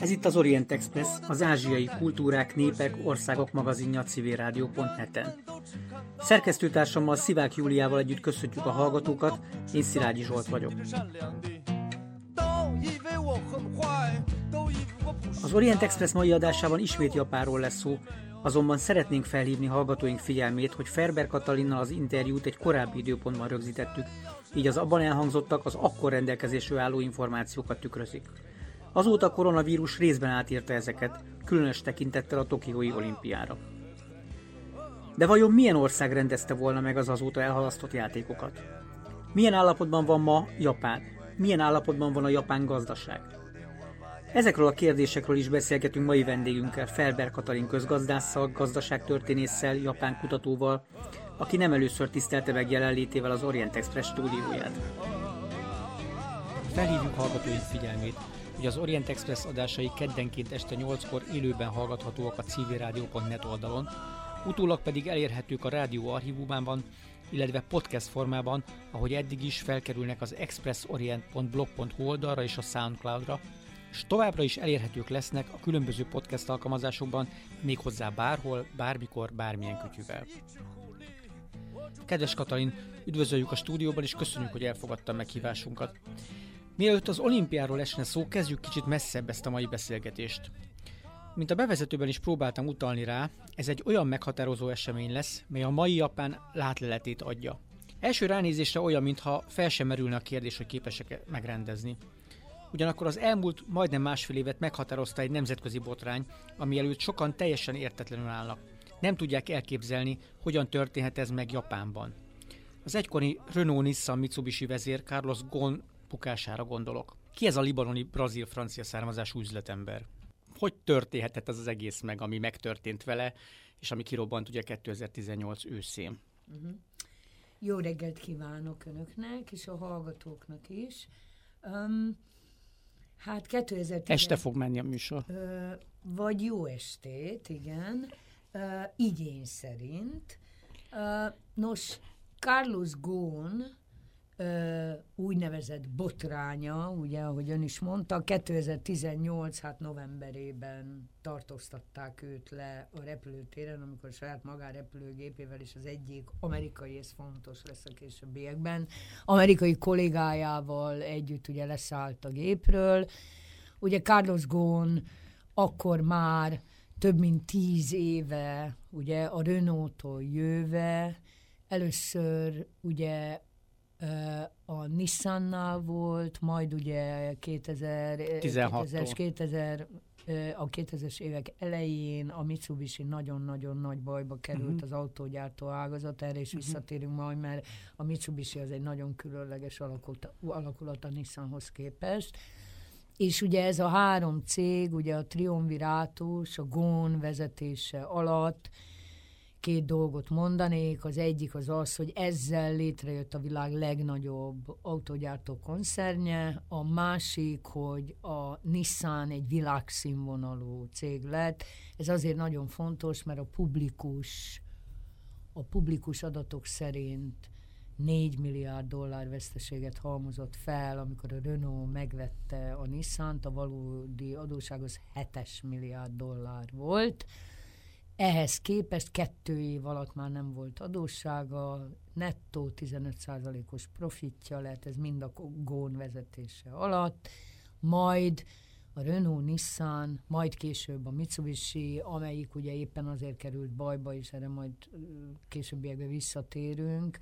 Ez itt az Orient Express, az ázsiai kultúrák, népek, országok magazinja civilrádió.net-en. Szerkesztőtársammal Szivák Júliával együtt köszöntjük a hallgatókat, én Szilágyi Zsolt vagyok. Az Orient Express mai adásában ismét Japánról lesz szó, azonban szeretnénk felhívni hallgatóink figyelmét, hogy Ferber Katalinnal az interjút egy korábbi időpontban rögzítettük, így az abban elhangzottak az akkor rendelkezésre álló információkat tükrözik. Azóta a koronavírus részben átírta ezeket, különös tekintettel a Tokiói olimpiára. De vajon milyen ország rendezte volna meg az azóta elhalasztott játékokat? Milyen állapotban van ma Japán? Milyen állapotban van a japán gazdaság? Ezekről a kérdésekről is beszélgetünk mai vendégünkkel, Felber Katalin közgazdásszal, gazdaságtörténésszel, japán kutatóval, aki nem először tisztelte meg jelenlétével az Orient Express stúdióját. Felhívjuk hallgatóink figyelmét, hogy az Orient Express adásai keddenként este 8-kor élőben hallgathatóak a civilrádió.net oldalon, utólag pedig elérhetők a rádió archívumában, illetve podcast formában, ahogy eddig is felkerülnek az expressorient.blog.hu oldalra és a Soundcloudra, és továbbra is elérhetők lesznek a különböző podcast alkalmazásokban, méghozzá bárhol, bármikor, bármilyen kütyüvel. Kedves Katalin, üdvözöljük a stúdióban, és köszönjük, hogy elfogadta meghívásunkat. Mielőtt az olimpiáról esne szó, kezdjük kicsit messzebb ezt a mai beszélgetést. Mint a bevezetőben is próbáltam utalni rá, ez egy olyan meghatározó esemény lesz, mely a mai Japán látleletét adja. Első ránézésre olyan, mintha fel sem merülne a kérdés, hogy képesek-e megrendezni. Ugyanakkor az elmúlt majdnem másfél évet meghatározta egy nemzetközi botrány, ami előtt sokan teljesen értetlenül állnak. Nem tudják elképzelni, hogyan történhet ez meg Japánban. Az egykori Renault-Nissan Mitsubishi vezér Carlos Ghosn bukására gondolok. Ki ez a libanoni brazil-francia származású üzletember? Hogy történhetett az az egész meg, ami megtörtént vele, és ami kirobbant ugye 2018 őszén? Uh-huh. Jó reggelt kívánok Önöknek, és a hallgatóknak is. Um, hát 2010... Este fog menni a műsor. Uh, vagy jó estét, igen. Uh, igény szerint. Uh, nos, Carlos ö, úgynevezett botránya, ugye, ahogy ön is mondta, 2018 hát novemberében tartóztatták őt le a repülőtéren, amikor a saját magárepülőgépével és az egyik amerikai, ez fontos lesz a későbbiekben, amerikai kollégájával együtt ugye leszállt a gépről. Ugye Carlos Ghosn akkor már több mint tíz éve, ugye a Renault-tól jöve, először ugye a Nissannal volt, majd ugye 2000, 2000, 2000 a 2000-es évek elején a Mitsubishi nagyon-nagyon nagy bajba került uh-huh. az autógyártó ágazat, erre is uh-huh. visszatérünk majd, mert a Mitsubishi az egy nagyon különleges alakulat, alakulat a Nissanhoz képest. És ugye ez a három cég, ugye a Triumvirátus, a GON vezetése alatt, két dolgot mondanék. Az egyik az az, hogy ezzel létrejött a világ legnagyobb autógyártó koncernje, a másik, hogy a Nissan egy világszínvonalú cég lett. Ez azért nagyon fontos, mert a publikus, a publikus adatok szerint 4 milliárd dollár veszteséget halmozott fel, amikor a Renault megvette a Nissan-t, a valódi adóság az 7 milliárd dollár volt. Ehhez képest kettő év alatt már nem volt adóssága, nettó 15%-os profitja lett, ez mind a Gón vezetése alatt, majd a Renault, Nissan, majd később a Mitsubishi, amelyik ugye éppen azért került bajba, és erre majd későbbiekben visszatérünk,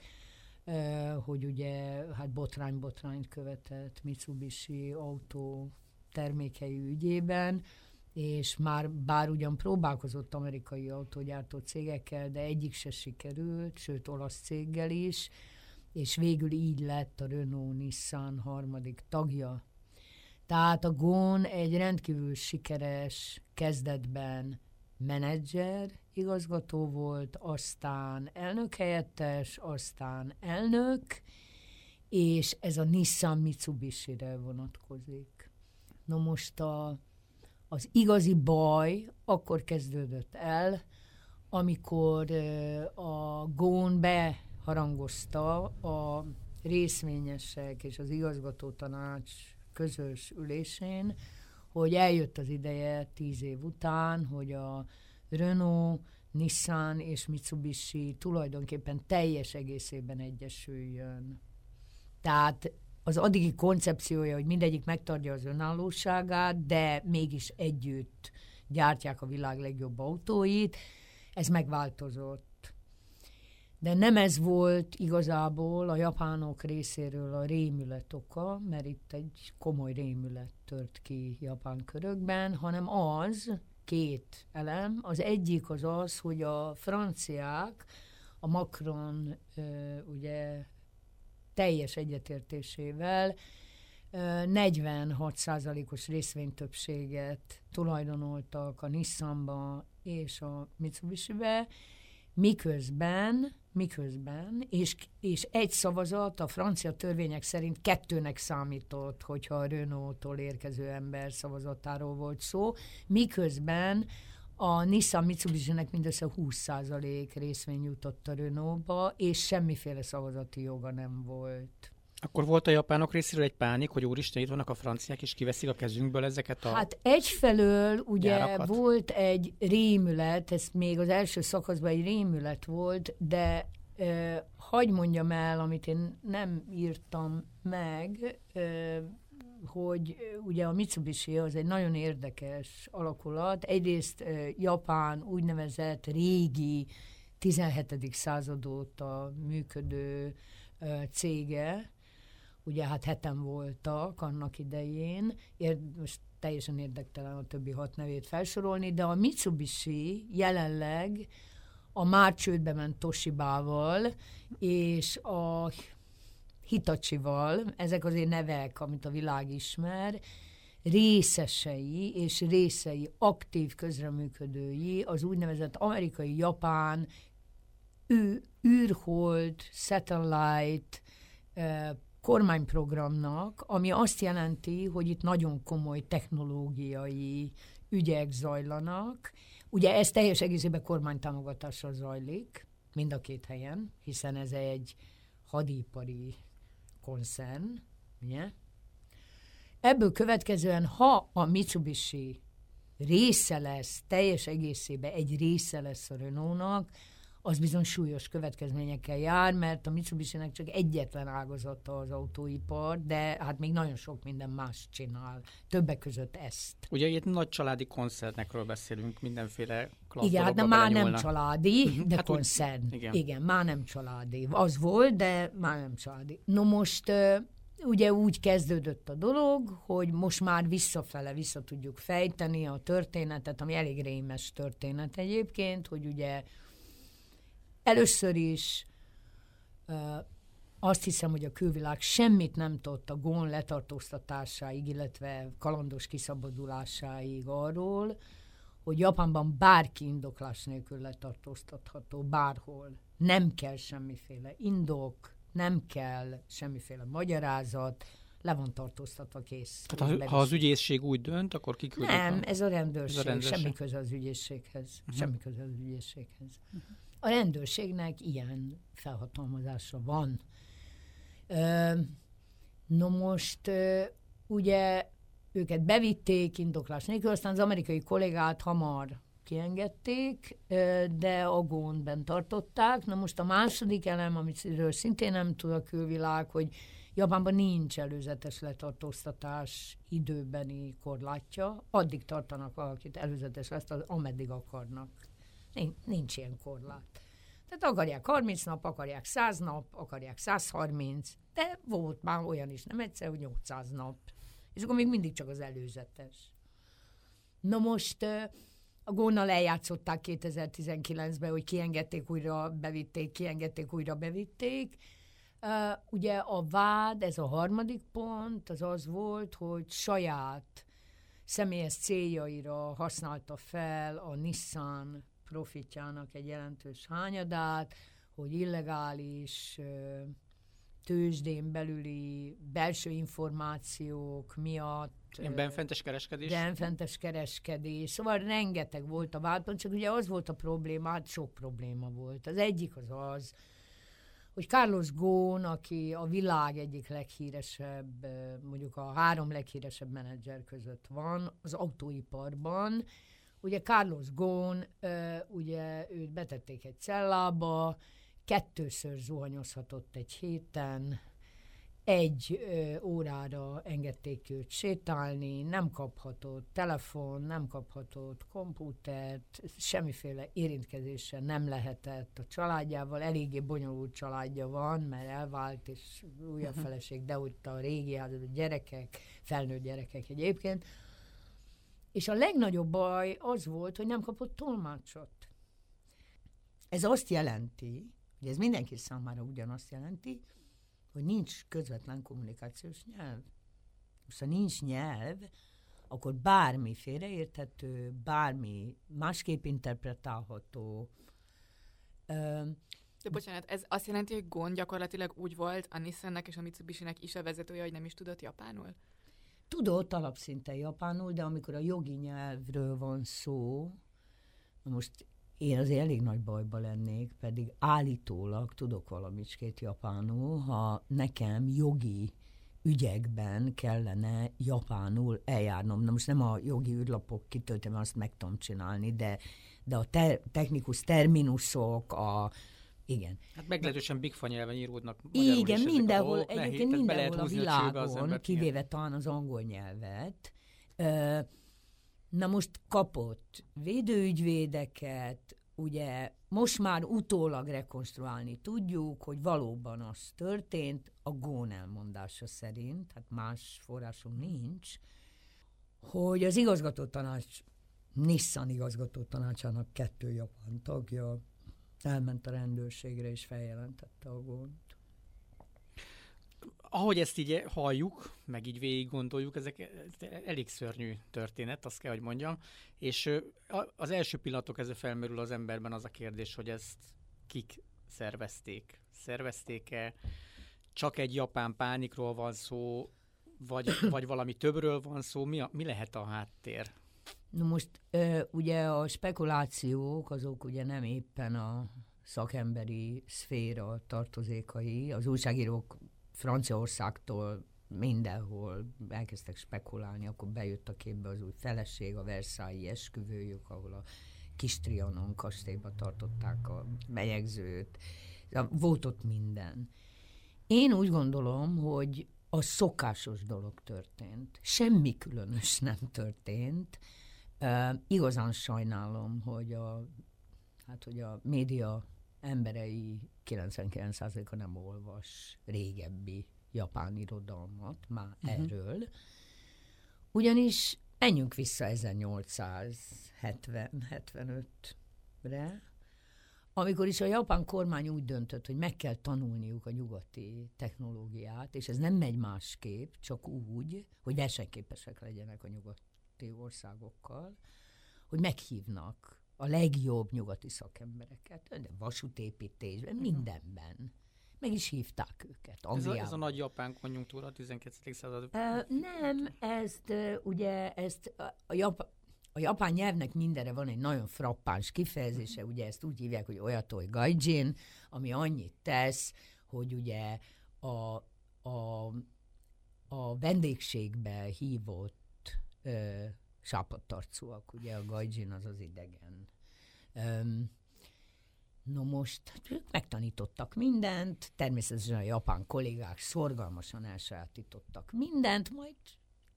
hogy ugye hát botrány-botrányt követett Mitsubishi autó termékei ügyében, és már bár ugyan próbálkozott amerikai autógyártó cégekkel, de egyik se sikerült, sőt olasz céggel is, és végül így lett a Renault-Nissan harmadik tagja. Tehát a Gón egy rendkívül sikeres kezdetben menedzser, igazgató volt, aztán elnök helyettes, aztán elnök, és ez a Nissan Mitsubishi-re vonatkozik. Na most a az igazi baj akkor kezdődött el, amikor a Gón beharangozta a részvényesek és az igazgató tanács közös ülésén, hogy eljött az ideje tíz év után, hogy a Renault, Nissan és Mitsubishi tulajdonképpen teljes egészében egyesüljön. Tehát az addigi koncepciója, hogy mindegyik megtartja az önállóságát, de mégis együtt gyártják a világ legjobb autóit, ez megváltozott. De nem ez volt igazából a japánok részéről a rémület oka, mert itt egy komoly rémület tört ki japán körökben, hanem az, két elem. Az egyik az az, hogy a franciák, a Macron ugye teljes egyetértésével 46%-os részvénytöbbséget tulajdonoltak a Nissanba és a Mitsubishi-be, miközben, miközben, és, és egy szavazat a francia törvények szerint kettőnek számított, hogyha a Renault-tól érkező ember szavazatáról volt szó, miközben a Nissan Mitsubishi-nek mindössze 20% részvény jutott a Renault-ba, és semmiféle szavazati joga nem volt. Akkor volt a japánok részéről egy pánik, hogy úristen, itt vannak a franciák, és kiveszik a kezünkből ezeket a Hát egyfelől ugye gyárakat. volt egy rémület, ez még az első szakaszban egy rémület volt, de ö, hagy mondjam el, amit én nem írtam meg, ö, hogy ugye a Mitsubishi az egy nagyon érdekes alakulat. Egyrészt Japán úgynevezett régi 17. század óta működő cége, ugye hát heten voltak annak idején, ér, most teljesen érdektelen a többi hat nevét felsorolni, de a Mitsubishi jelenleg a már csődbe ment Toshibával és a Hitachival, ezek azért nevek, amit a világ ismer, részesei és részei, aktív közreműködői az úgynevezett amerikai-japán űrhold, satellite, kormányprogramnak, ami azt jelenti, hogy itt nagyon komoly technológiai ügyek zajlanak. Ugye ez teljes egészében kormánytámogatással zajlik, mind a két helyen, hiszen ez egy hadipari koncern, ugye? Ebből következően, ha a Mitsubishi része lesz, teljes egészében egy része lesz a Renault-nak, az bizony súlyos következményekkel jár, mert a mitsubishi csak egyetlen ágazata az autóipar, de hát még nagyon sok minden más csinál. Többek között ezt. Ugye itt nagy családi koncernekről beszélünk, mindenféle Igen, hát nem, már nem családi, uh-huh. de hát koncern. Úgy, igen. igen, már nem családi. Az volt, de már nem családi. No most ugye úgy kezdődött a dolog, hogy most már visszafele vissza tudjuk fejteni a történetet, ami elég rémes történet egyébként, hogy ugye Először is azt hiszem, hogy a külvilág semmit nem tudott a gón letartóztatásáig, illetve kalandos kiszabadulásáig arról, hogy Japánban bárki indoklás nélkül letartóztatható, bárhol. Nem kell semmiféle indok, nem kell semmiféle magyarázat, le van tartóztatva kész. Tehát ha, ha az ügyészség úgy dönt, akkor kiküldik Nem, a... ez a rendőrség, ez a rendőrség. semmi köze az ügyészséghez. Uh-huh. Semmi köze az ügyészséghez. Uh-huh. A rendőrségnek ilyen felhatalmazása van. No most ugye őket bevitték indoklás nélkül, aztán az amerikai kollégát hamar kiengedték, de a gónben tartották. Na most a második elem, amiről szintén nem tud a külvilág, hogy Japánban nincs előzetes letartóztatás időbeni korlátja, addig tartanak valakit előzetes lesz, ameddig akarnak. Nincs ilyen korlát. Tehát akarják 30 nap, akarják 100 nap, akarják 130, de volt már olyan is, nem egyszer, hogy 800 nap. És akkor még mindig csak az előzetes. Na most a gónnal eljátszották 2019-ben, hogy kiengedték újra, bevitték, kiengedték újra, bevitték. Ugye a vád, ez a harmadik pont, az az volt, hogy saját személyes céljaira használta fel a Nissan profitjának egy jelentős hányadát, hogy illegális tőzsdén belüli belső információk miatt. Ilyen benfentes kereskedés? Benfentes kereskedés. Szóval rengeteg volt a vádban, csak ugye az volt a probléma, hát sok probléma volt. Az egyik az az, hogy Carlos Ghosn, aki a világ egyik leghíresebb, mondjuk a három leghíresebb menedzser között van az autóiparban, ugye Carlos Ghosn, ugye őt betették egy cellába, kettőször zuhanyozhatott egy héten, egy ö, órára engedték őt sétálni, nem kaphatott telefon, nem kaphatott komputert, semmiféle érintkezéssel nem lehetett a családjával, eléggé bonyolult családja van, mert elvált, és újabb uh-huh. feleség, de ott a régi a gyerekek, felnőtt gyerekek egyébként. És a legnagyobb baj az volt, hogy nem kapott tolmácsot. Ez azt jelenti, hogy ez mindenki számára ugyanazt jelenti, hogy nincs közvetlen kommunikációs nyelv. Most ha nincs nyelv, akkor bármi félreérthető, bármi másképp interpretálható. De bocsánat, ez azt jelenti, hogy gond gyakorlatilag úgy volt a Nissannek és a Mitsubishi-nek is a vezetője, hogy nem is tudott japánul? Tudott alapszinten japánul, de amikor a jogi nyelvről van szó, most én azért elég nagy bajba lennék, pedig állítólag tudok valamicskét japánul, ha nekem jogi ügyekben kellene japánul eljárnom. Na most nem a jogi űrlapok kitöltem, azt meg tudom csinálni, de, de a ter, technikus terminusok, a, igen. Hát meglehetősen bigfa nyelven íródnak Igen, mindenhol, egyébként mindenhol a világon, a kivéve talán az angol nyelvet. Na most kapott védőügyvédeket, ugye most már utólag rekonstruálni tudjuk, hogy valóban az történt, a Gón elmondása szerint, hát más forrásunk nincs, hogy az igazgató tanács, Nissan igazgató tanácsának kettő japán tagja elment a rendőrségre és feljelentette a gond ahogy ezt így halljuk, meg így végig gondoljuk, ezek elég szörnyű történet, azt kell, hogy mondjam. És az első pillanatok ezzel felmerül az emberben az a kérdés, hogy ezt kik szervezték. Szervezték-e? Csak egy japán pánikról van szó, vagy, vagy valami többről van szó? Mi, a, mi lehet a háttér? Na most ugye a spekulációk azok ugye nem éppen a szakemberi szféra tartozékai. Az újságírók Franciaországtól mindenhol elkezdtek spekulálni, akkor bejött a képbe az új feleség, a Versailles esküvőjük, ahol a kis Trianon kastélyba tartották a bejegyzőt. Volt ott minden. Én úgy gondolom, hogy a szokásos dolog történt. Semmi különös nem történt. Uh, igazán sajnálom, hogy a, hát, hogy a média emberei 99%-a nem olvas régebbi japán irodalmat már uh-huh. erről. Ugyanis menjünk vissza 1870-75-re, amikor is a japán kormány úgy döntött, hogy meg kell tanulniuk a nyugati technológiát, és ez nem megy másképp, csak úgy, hogy versenyképesek legyenek a nyugati országokkal, hogy meghívnak a legjobb nyugati szakembereket, de vasútépítésben, mhm. mindenben. Meg is hívták őket. Ez a, ez a nagy japán konjunktúra a 12. század? Uh, nem, ezt uh, ugye ezt a, a, Jap- a japán nyelvnek mindenre van egy nagyon frappáns kifejezése, ugye ezt úgy hívják, hogy olyatoi gaijin, ami annyit tesz, hogy ugye a, a, a vendégségbe hívott uh, sápadtarcúak, ugye a gaijin az az idegen. Um, no most hát ők megtanítottak mindent, természetesen a japán kollégák szorgalmasan elsajátítottak mindent, majd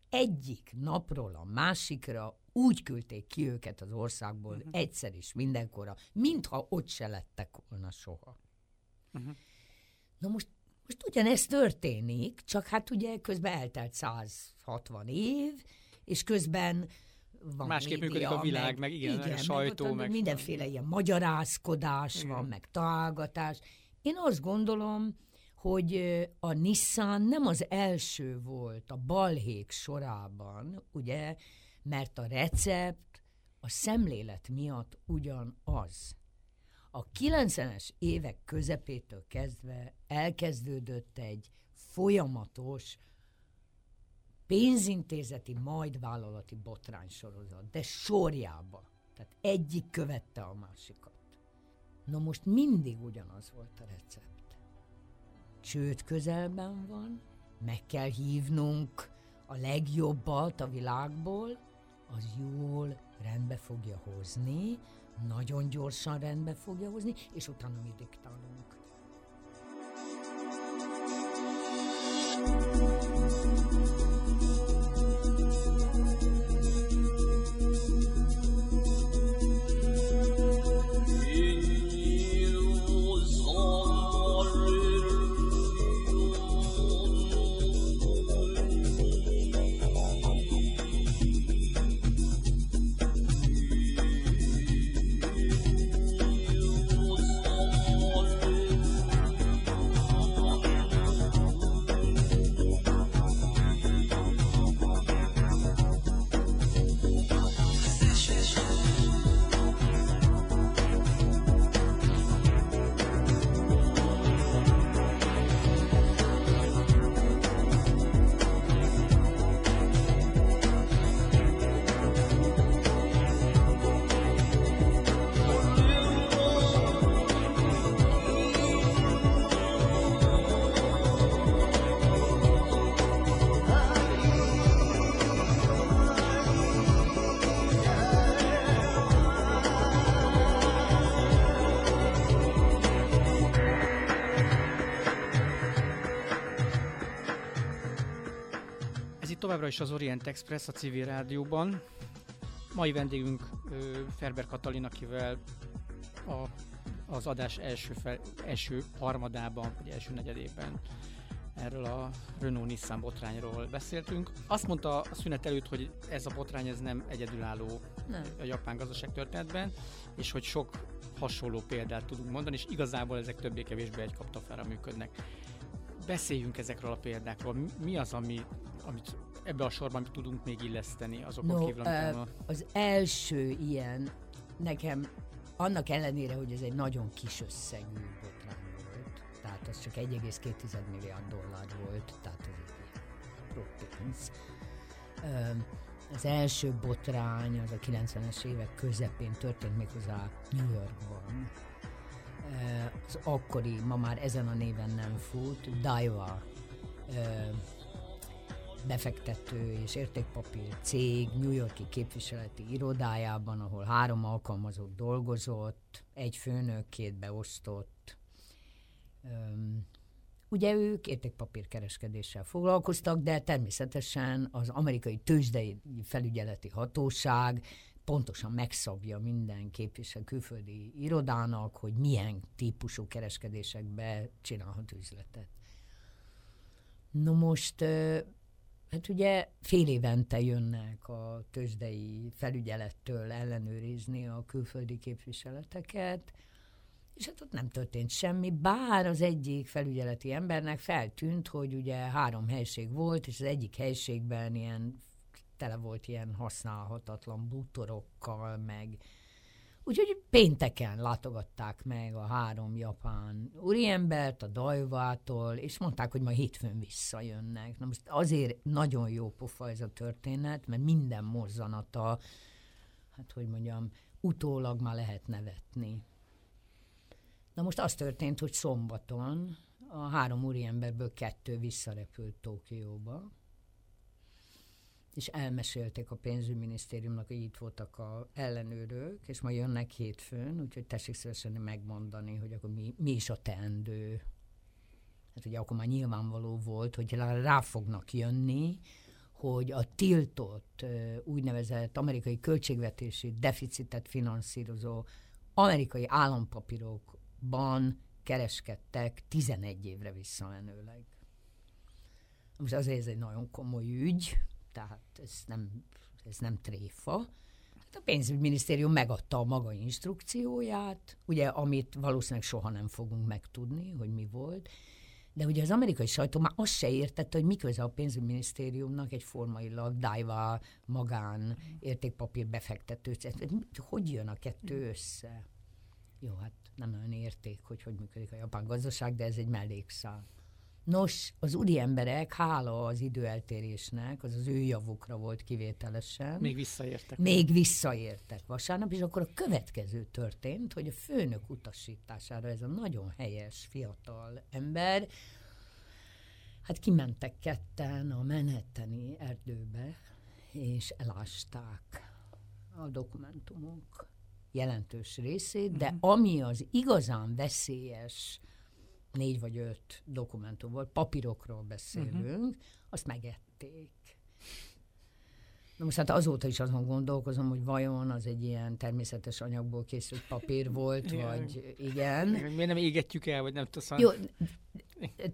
egyik napról a másikra úgy küldték ki őket az országból uh-huh. egyszer is mindenkorra, mintha ott se lettek volna soha. Uh-huh. Na most, most ugyanezt történik, csak hát ugye közben eltelt 160 év, és közben van Másképp média, működik a világ, meg, meg igen, igen, a sajtó, meg, meg mindenféle ilyen magyarázkodás igen. van, meg találgatás. Én azt gondolom, hogy a Nissan nem az első volt a balhék sorában, ugye, mert a recept a szemlélet miatt ugyanaz. A 90-es évek közepétől kezdve elkezdődött egy folyamatos pénzintézeti, majd vállalati botránysorozat, de sorjába. Tehát egyik követte a másikat. Na most mindig ugyanaz volt a recept. csőd közelben van, meg kell hívnunk a legjobbat a világból, az jól rendbe fogja hozni, nagyon gyorsan rendbe fogja hozni, és utána mi diktálunk. Továbbra is az Orient Express a civil rádióban. Mai vendégünk Ferber Katalin, akivel a, az adás első, fel, első harmadában, vagy első negyedében erről a Renault-Nissan botrányról beszéltünk. Azt mondta a szünet előtt, hogy ez a botrány ez nem egyedülálló nem. a japán gazdaság történetben, és hogy sok hasonló példát tudunk mondani, és igazából ezek többé-kevésbé egy kaptafára működnek. Beszéljünk ezekről a példákról. Mi az, ami, amit ebbe a sorban tudunk még illeszteni azokon no, kívül, uh, a... Az első ilyen, nekem annak ellenére, hogy ez egy nagyon kis összegű botrány volt, tehát az csak 1,2 milliárd dollár volt, tehát ez egy pénz. Az első botrány az a 90-es évek közepén történt méghozzá New Yorkban. Az akkori, ma már ezen a néven nem fut, Daiwa befektető és értékpapír cég New Yorki képviseleti irodájában, ahol három alkalmazott dolgozott, egy főnök, két beosztott. Üm, ugye ők értékpapírkereskedéssel foglalkoztak, de természetesen az amerikai tőzsdei felügyeleti hatóság pontosan megszabja minden képvisel külföldi irodának, hogy milyen típusú kereskedésekbe csinálhat üzletet. No most Hát ugye fél évente jönnek a tőzsdei felügyelettől ellenőrizni a külföldi képviseleteket, és hát ott nem történt semmi, bár az egyik felügyeleti embernek feltűnt, hogy ugye három helység volt, és az egyik helységben ilyen tele volt ilyen használhatatlan bútorokkal, meg Úgyhogy pénteken látogatták meg a három japán úriembert a Dajvától, és mondták, hogy majd hétfőn visszajönnek. Na most azért nagyon jó pofa ez a történet, mert minden mozzanata, hát hogy mondjam, utólag már lehet nevetni. Na most az történt, hogy szombaton a három úriemberből kettő visszarepült Tokióba, és elmesélték a pénzügyminisztériumnak, hogy itt voltak a ellenőrök, és majd jönnek hétfőn, úgyhogy tessék szívesen megmondani, hogy akkor mi, mi is a teendő. Hát ugye akkor már nyilvánvaló volt, hogy rá fognak jönni, hogy a tiltott úgynevezett amerikai költségvetési deficitet finanszírozó amerikai állampapírokban kereskedtek 11 évre visszamenőleg. Most azért ez egy nagyon komoly ügy, tehát ez nem, ez nem tréfa. Hát a pénzügyminisztérium megadta a maga instrukcióját, ugye, amit valószínűleg soha nem fogunk megtudni, hogy mi volt, de ugye az amerikai sajtó már azt se értette, hogy miközben a pénzügyminisztériumnak egy formailag Daiwa magán értékpapír befektető, hogy jön a kettő össze? Jó, hát nem nagyon érték, hogy hogy működik a japán gazdaság, de ez egy mellékszál. Nos, az úri emberek, hála az időeltérésnek, az az ő javukra volt kivételesen. Még visszaértek. Még visszaértek vasárnap, és akkor a következő történt, hogy a főnök utasítására ez a nagyon helyes fiatal ember Hát kimentek ketten a Manhattani erdőbe, és elásták a dokumentumok jelentős részét, de ami az igazán veszélyes négy vagy öt dokumentum volt, papírokról beszélünk, azt megették. Na most hát azóta is azon gondolkozom, hogy vajon az egy ilyen természetes anyagból készült papír volt, vagy igen. Miért nem égetjük el, vagy nem tudom. Jó,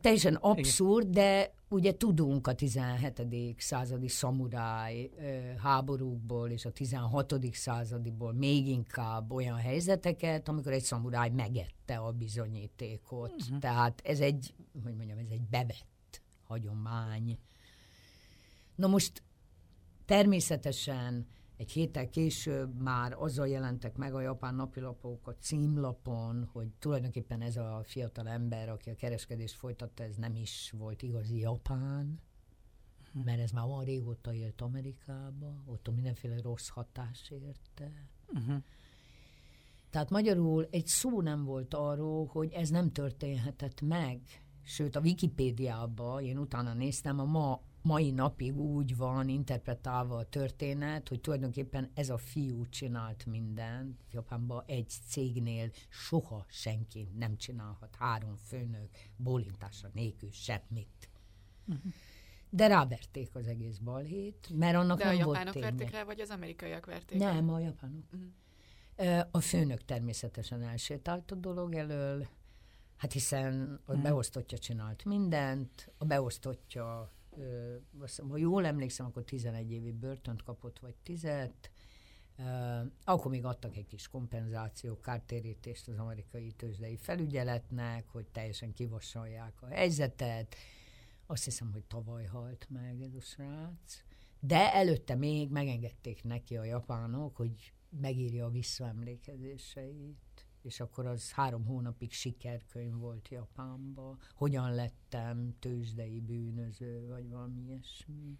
teljesen abszurd, de ugye tudunk a 17. századi szamuráj háborúkból és a 16. századiból még inkább olyan helyzeteket, amikor egy szamuráj megette a bizonyítékot. Uh-huh. Tehát ez egy, hogy mondjam, ez egy bevett hagyomány. Na most természetesen egy héttel később már azzal jelentek meg a japán napilapok a címlapon, hogy tulajdonképpen ez a fiatal ember, aki a kereskedést folytatta, ez nem is volt igazi japán, mert ez már olyan régóta élt Amerikába, ott mindenféle rossz hatás érte. Uh-huh. Tehát magyarul egy szó nem volt arról, hogy ez nem történhetett meg. Sőt, a Wikipédiában, én utána néztem, a ma, mai napig úgy van interpretálva a történet, hogy tulajdonképpen ez a fiú csinált mindent. Japánban egy cégnél soha senki nem csinálhat három főnök bólintása nélkül semmit. Uh-huh. De ráverték az egész balhét, mert annak De a nem volt japánok ténye. verték rá, vagy az amerikaiak verték rá? Nem, a japánok. Mhm. A főnök természetesen elsétált a dolog elől, hát hiszen a Mhm. beosztottja csinált mindent, a beosztottja, azt ha jól emlékszem, akkor 11 évi börtönt kapott, vagy 10 akkor még adtak egy kis kompenzáció, kártérítést az amerikai tőzsdei felügyeletnek, hogy teljesen kivassalják a helyzetet. Azt hiszem, hogy tavaly halt meg ez a srác. De előtte még megengedték neki a japánok, hogy megírja a visszaemlékezéseit. És akkor az három hónapig sikerkönyv volt Japánba. Hogyan lettem tőzsdei bűnöző, vagy valami ilyesmi.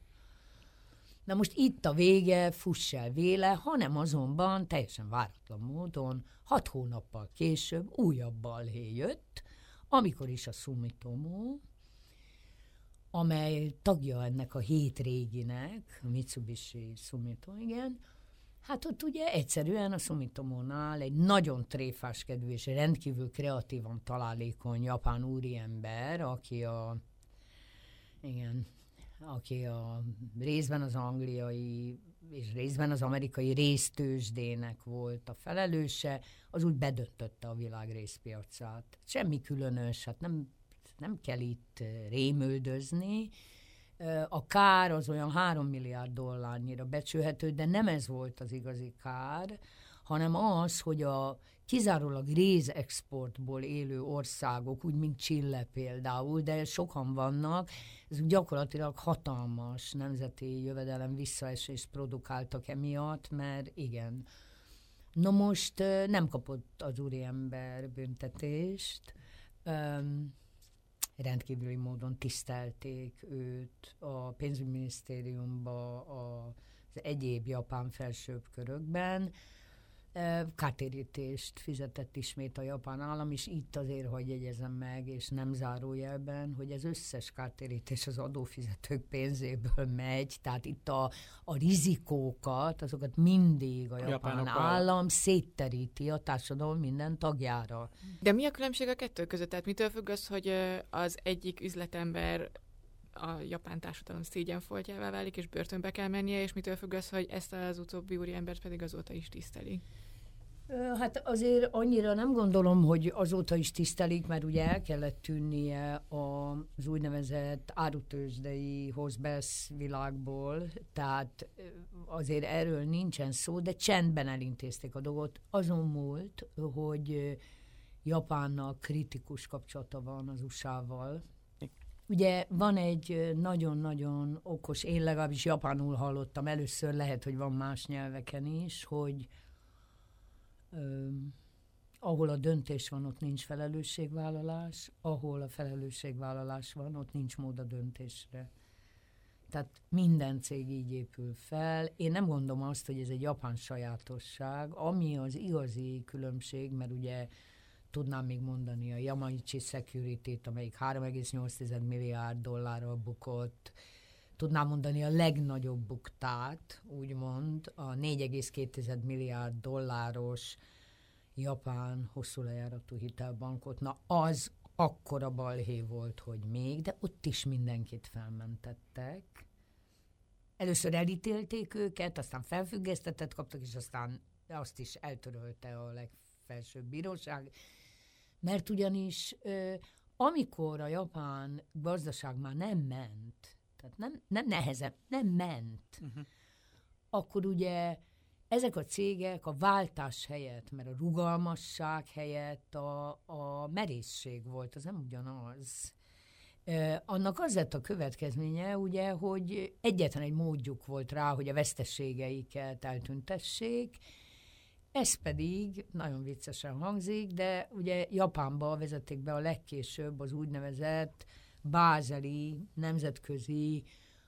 Na most itt a vége, fuss el véle, hanem azonban teljesen váratlan módon hat hónappal később újabb balhé jött, amikor is a Sumitomo, amely tagja ennek a hét réginek, a Mitsubishi Sumitomo, igen, hát ott ugye egyszerűen a Sumitomónál egy nagyon tréfáskedvű és rendkívül kreatívan találékony japán úriember, aki a igen, aki a részben az angliai és részben az amerikai résztősdének volt a felelőse, az úgy bedöntötte a világ részpiacát. Semmi különös, hát nem, nem kell itt rémüldözni. A kár az olyan 3 milliárd dollárnyira becsülhető, de nem ez volt az igazi kár, hanem az, hogy a kizárólag rézexportból élő országok, úgy mint Chile például, de sokan vannak, ez gyakorlatilag hatalmas nemzeti jövedelem visszaesést produkáltak emiatt, mert igen. No most nem kapott az úriember büntetést, rendkívüli módon tisztelték őt a pénzügyminisztériumba, az egyéb japán felsőbb körökben, kártérítést fizetett ismét a japán állam, és itt azért, hogy jegyezem meg, és nem zárójelben, hogy ez összes kártérítés az adófizetők pénzéből megy, tehát itt a, a rizikókat, azokat mindig a japán japánok állam szétteríti a társadalom minden tagjára. De mi a különbség a kettő között? Tehát mitől függ az, hogy az egyik üzletember a japán társadalom szégyenfoltjává válik, és börtönbe kell mennie, és mitől függ az, hogy ezt az utóbbi úri embert pedig azóta is tiszteli? Hát azért annyira nem gondolom, hogy azóta is tisztelik, mert ugye el kellett tűnnie az úgynevezett árutősdei hozbesz világból, tehát azért erről nincsen szó, de csendben elintézték a dolgot. Azon múlt, hogy ö, Japánnak kritikus kapcsolata van az USA-val. Ugye van egy nagyon-nagyon okos, én legalábbis japánul hallottam először, lehet, hogy van más nyelveken is, hogy ahol a döntés van, ott nincs felelősségvállalás, ahol a felelősségvállalás van, ott nincs mód a döntésre. Tehát minden cég így épül fel. Én nem gondolom azt, hogy ez egy japán sajátosság, ami az igazi különbség, mert ugye tudnám még mondani a Yamaichi Security-t, amelyik 3,8 milliárd dollárral bukott, tudnám mondani a legnagyobb buktát, úgymond, a 4,2 milliárd dolláros japán hosszú lejáratú hitelbankot. Na, az akkora balhé volt, hogy még, de ott is mindenkit felmentettek. Először elítélték őket, aztán felfüggesztetett kaptak, és aztán azt is eltörölte a legfelsőbb bíróság. Mert ugyanis amikor a japán gazdaság már nem ment, tehát nem, nem nehezebb, nem ment, uh-huh. akkor ugye ezek a cégek a váltás helyett, mert a rugalmasság helyett a, a merészség volt, az nem ugyanaz. Annak az lett a következménye, ugye, hogy egyetlen egy módjuk volt rá, hogy a veszteségeiket eltüntessék, ez pedig nagyon viccesen hangzik, de ugye Japánba vezették be a legkésőbb az úgynevezett bázeli nemzetközi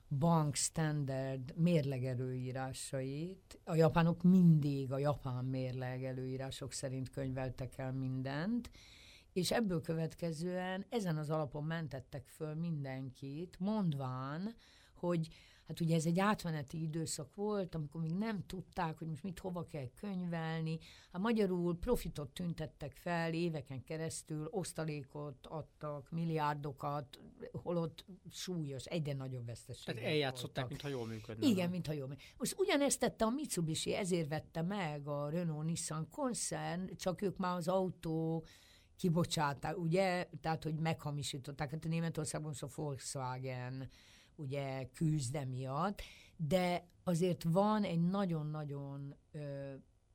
bank standard mérlegelőírásait. A japánok mindig a japán mérlegelőírások szerint könyveltek el mindent, és ebből következően ezen az alapon mentettek föl mindenkit, mondván, hogy hát ugye ez egy átmeneti időszak volt, amikor még nem tudták, hogy most mit hova kell könyvelni. Hát magyarul profitot tüntettek fel éveken keresztül, osztalékot adtak, milliárdokat, holott súlyos, egyre nagyobb veszteség. Tehát eljátszották, mintha jól működne. Igen, mintha jól működne. Most ugyanezt tette a Mitsubishi, ezért vette meg a Renault-Nissan koncern, csak ők már az autó kibocsátták, ugye? Tehát, hogy meghamisították. Hát a Németországban a Volkswagen, ugye küzd emiatt, de azért van egy nagyon-nagyon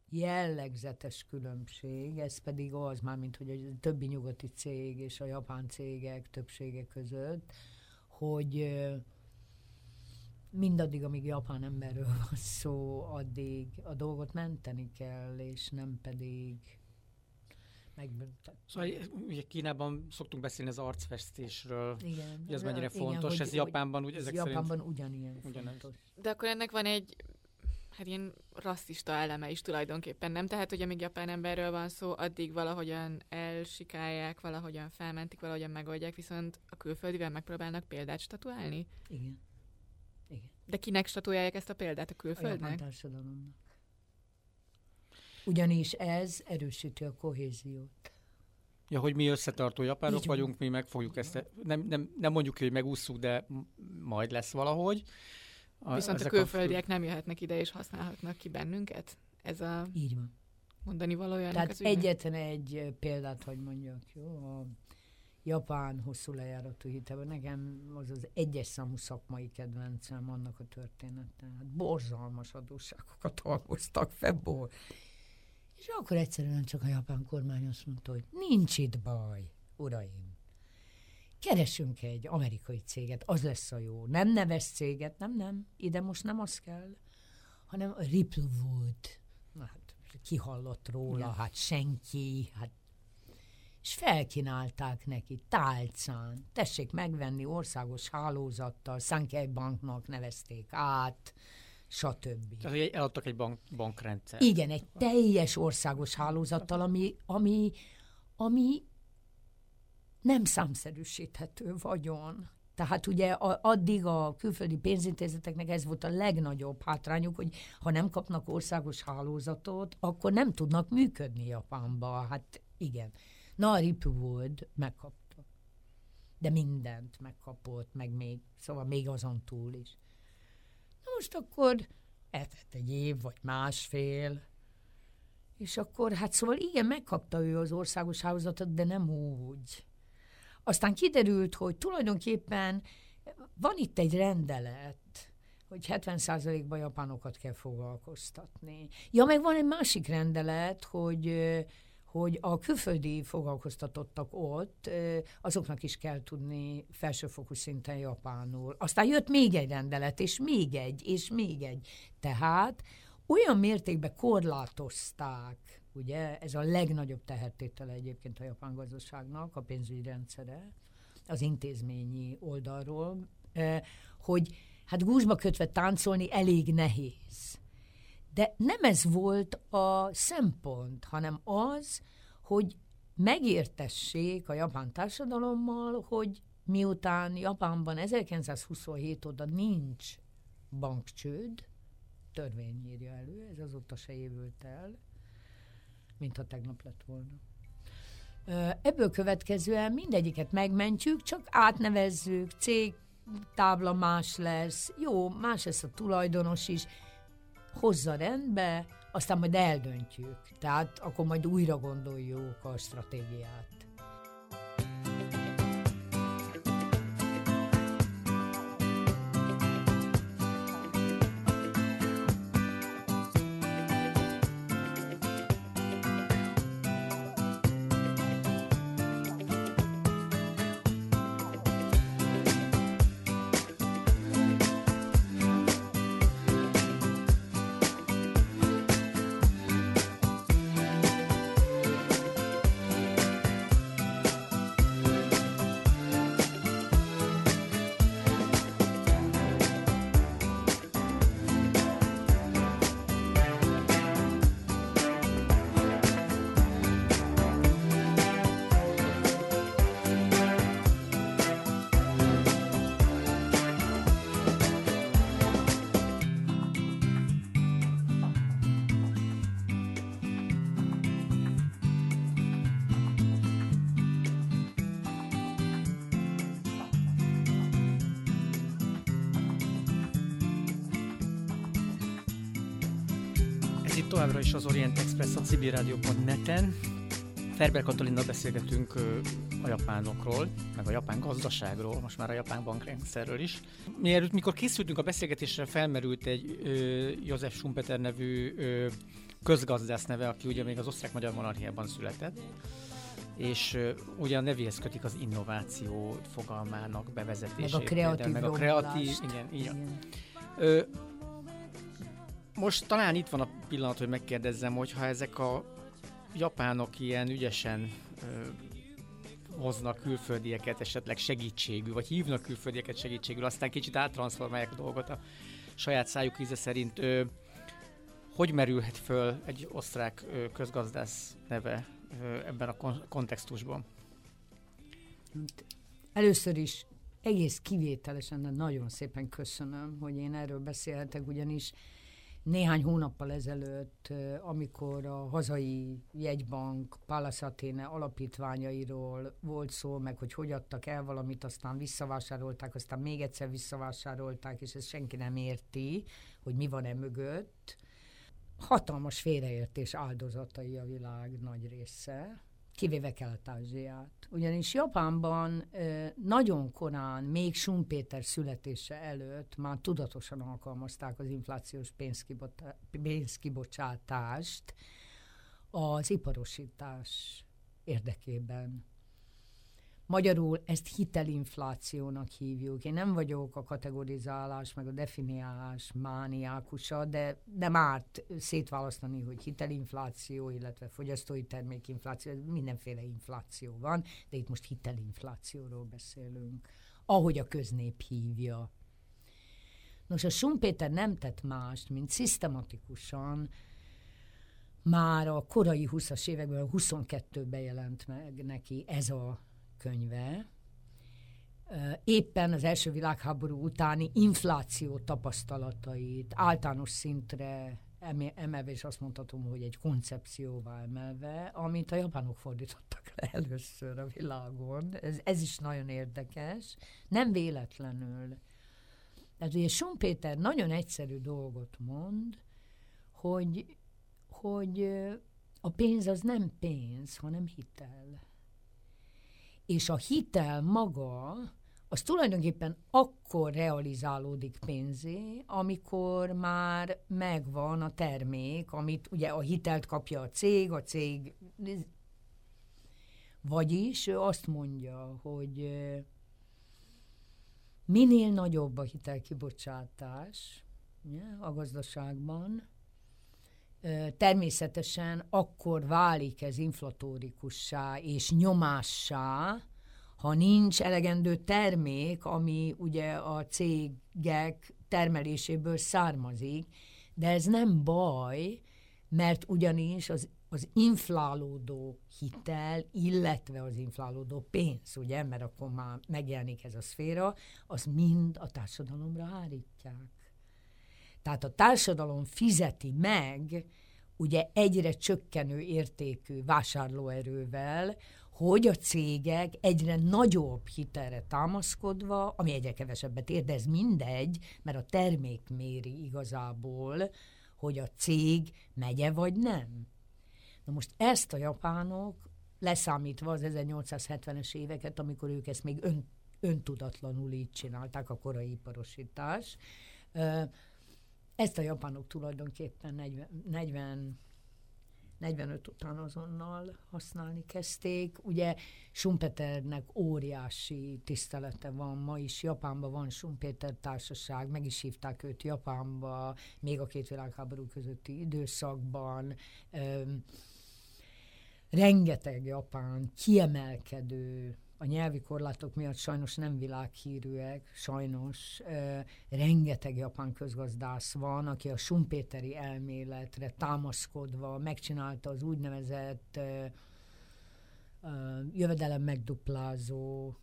jellegzetes különbség, ez pedig az már, mint hogy a többi nyugati cég és a japán cégek többsége között, hogy mindaddig, amíg japán emberről van szó, addig a dolgot menteni kell, és nem pedig megbüntet. Szóval ugye Kínában szoktunk beszélni az arcfestésről, igen, hogy ez mennyire igen, fontos, hogy, ez Japánban úgy ezek Japánban szerint... ugyanilyen ugyanez. fontos. De akkor ennek van egy hát ilyen rasszista eleme is tulajdonképpen, nem? Tehát, hogy amíg japán emberről van szó, addig valahogyan elsikálják, valahogyan felmentik, valahogyan megoldják, viszont a külföldivel megpróbálnak példát statuálni? Igen. Igen. De kinek statuálják ezt a példát? A külföldnek? A japán társadalomnak. Ugyanis ez erősíti a kohéziót. Ja, hogy mi összetartó japánok Így vagyunk, mi meg fogjuk ezt, nem, nem, nem mondjuk, hogy megúszuk, de majd lesz valahogy. A, Viszont a külföldiek a... nem jöhetnek ide és használhatnak ki bennünket? Ez a Így van. mondani valójában. Tehát egyetlen egy példát, hogy mondjak, jó? A japán hosszú lejáratú hitelben nekem az az egyes számú szakmai kedvencem annak a története. Hát borzalmas adósságokat halmoztak fel, és akkor egyszerűen csak a japán kormány azt mondta, hogy nincs itt baj, uraim. Keresünk egy amerikai céget, az lesz a jó. Nem neves céget, nem, nem, ide most nem az kell, hanem a Ripplewood. Na hát, kihallott róla, ja. hát senki, hát és felkínálták neki tálcán. Tessék megvenni országos hálózattal, Sankey Banknak nevezték át, stb. Tehát eladtak egy bank, bankrendszer. Igen, egy teljes országos hálózattal, ami, ami, ami nem számszerűsíthető vagyon. Tehát ugye a, addig a külföldi pénzintézeteknek ez volt a legnagyobb hátrányuk, hogy ha nem kapnak országos hálózatot, akkor nem tudnak működni Japánba. Hát igen. Na, a Ripplewood megkapta. De mindent megkapott, meg még, szóval még azon túl is most akkor eltett egy év, vagy másfél, és akkor, hát szóval igen, megkapta ő az országos hálózatot, de nem úgy. Aztán kiderült, hogy tulajdonképpen van itt egy rendelet, hogy 70%-ban japánokat kell foglalkoztatni. Ja, meg van egy másik rendelet, hogy hogy a külföldi foglalkoztatottak ott, azoknak is kell tudni felsőfokú szinten japánul. Aztán jött még egy rendelet, és még egy, és még egy. Tehát olyan mértékben korlátozták, ugye, ez a legnagyobb tehertétele egyébként a japán gazdaságnak, a pénzügyi rendszere, az intézményi oldalról, hogy hát gúzsba kötve táncolni elég nehéz. De nem ez volt a szempont, hanem az, hogy megértessék a japán társadalommal, hogy miután Japánban 1927 óta nincs bankcsőd, törvény írja elő, ez azóta se évült el, mintha tegnap lett volna. Ebből következően mindegyiket megmentjük, csak átnevezzük, cég tábla más lesz, jó, más lesz a tulajdonos is, hozza rendbe, aztán majd eldöntjük. Tehát akkor majd újra gondoljuk a stratégiát. Továbbra is az Orient Express a civilradio.net-en. Ferber Katalinnal beszélgetünk a japánokról, meg a japán gazdaságról, most már a japán bankrendszerről is. Mielőtt, mikor készültünk a beszélgetésre, felmerült egy ö, József Schumpeter nevű ö, közgazdász neve, aki ugye még az osztrák-magyar monarchiában született, és ö, ugye a nevéhez kötik az innováció fogalmának bevezetését. Meg a kreatív meg a kreatív, igen, igen. igen. Ö, most talán itt van a pillanat, hogy megkérdezzem, hogy ha ezek a japánok ilyen ügyesen ö, hoznak külföldieket esetleg segítségül, vagy hívnak külföldieket segítségül, aztán kicsit áttransformálják a dolgot a saját szájuk íze szerint. Ö, hogy merülhet föl egy osztrák ö, közgazdász neve ö, ebben a kontextusban? Először is egész kivételesen, de nagyon szépen köszönöm, hogy én erről beszélhetek, ugyanis néhány hónappal ezelőtt, amikor a hazai jegybank Palace alapítványairól volt szó, meg hogy hogy adtak el valamit, aztán visszavásárolták, aztán még egyszer visszavásárolták, és ezt senki nem érti, hogy mi van e mögött. Hatalmas félreértés áldozatai a világ nagy része kivéve Kelet-Ázsiát. Ugyanis Japánban nagyon korán, még Sumpéter születése előtt már tudatosan alkalmazták az inflációs pénzkibocsátást az iparosítás érdekében. Magyarul ezt hitelinflációnak hívjuk. Én nem vagyok a kategorizálás, meg a definiálás mániákusa, de nem árt szétválasztani, hogy hitelinfláció, illetve fogyasztói termékinfláció, mindenféle infláció van, de itt most hitelinflációról beszélünk, ahogy a köznép hívja. Nos, a Sumpéter nem tett mást, mint szisztematikusan már a korai 20-as években, 22-ben jelent meg neki ez a könyve éppen az első világháború utáni infláció tapasztalatait általános szintre emelve, és azt mondhatom, hogy egy koncepcióvá emelve, amit a japánok fordítottak le először a világon. Ez, ez is nagyon érdekes. Nem véletlenül. Tehát ugye Schumpeter nagyon egyszerű dolgot mond, hogy, hogy a pénz az nem pénz, hanem hitel. És a hitel maga, az tulajdonképpen akkor realizálódik pénzé, amikor már megvan a termék, amit ugye a hitelt kapja a cég, a cég... Vagyis ő azt mondja, hogy minél nagyobb a hitelkibocsátás a gazdaságban, természetesen akkor válik ez inflatórikussá és nyomássá, ha nincs elegendő termék, ami ugye a cégek termeléséből származik, de ez nem baj, mert ugyanis az, az inflálódó hitel, illetve az inflálódó pénz, ugye, mert akkor már megjelenik ez a szféra, az mind a társadalomra hárítják. Tehát a társadalom fizeti meg, ugye egyre csökkenő értékű vásárlóerővel, hogy a cégek egyre nagyobb hitelre támaszkodva, ami egyre kevesebbet ér, de ez mindegy, mert a termék méri igazából, hogy a cég megye vagy nem. Na most ezt a japánok, leszámítva az 1870-es éveket, amikor ők ezt még ön, öntudatlanul így csinálták, a korai iparosítás, ezt a japánok tulajdonképpen 40, 40 45 után azonnal használni kezdték. Ugye Schumpeternek óriási tisztelete van, ma is Japánban van Schumpeter társaság, meg is hívták őt Japánba, még a két világháború közötti időszakban. Öm, rengeteg japán kiemelkedő a nyelvi korlátok miatt sajnos nem világhírűek, sajnos uh, rengeteg japán közgazdász van, aki a Sumpéteri elméletre támaszkodva megcsinálta az úgynevezett uh, uh, jövedelem megduplázó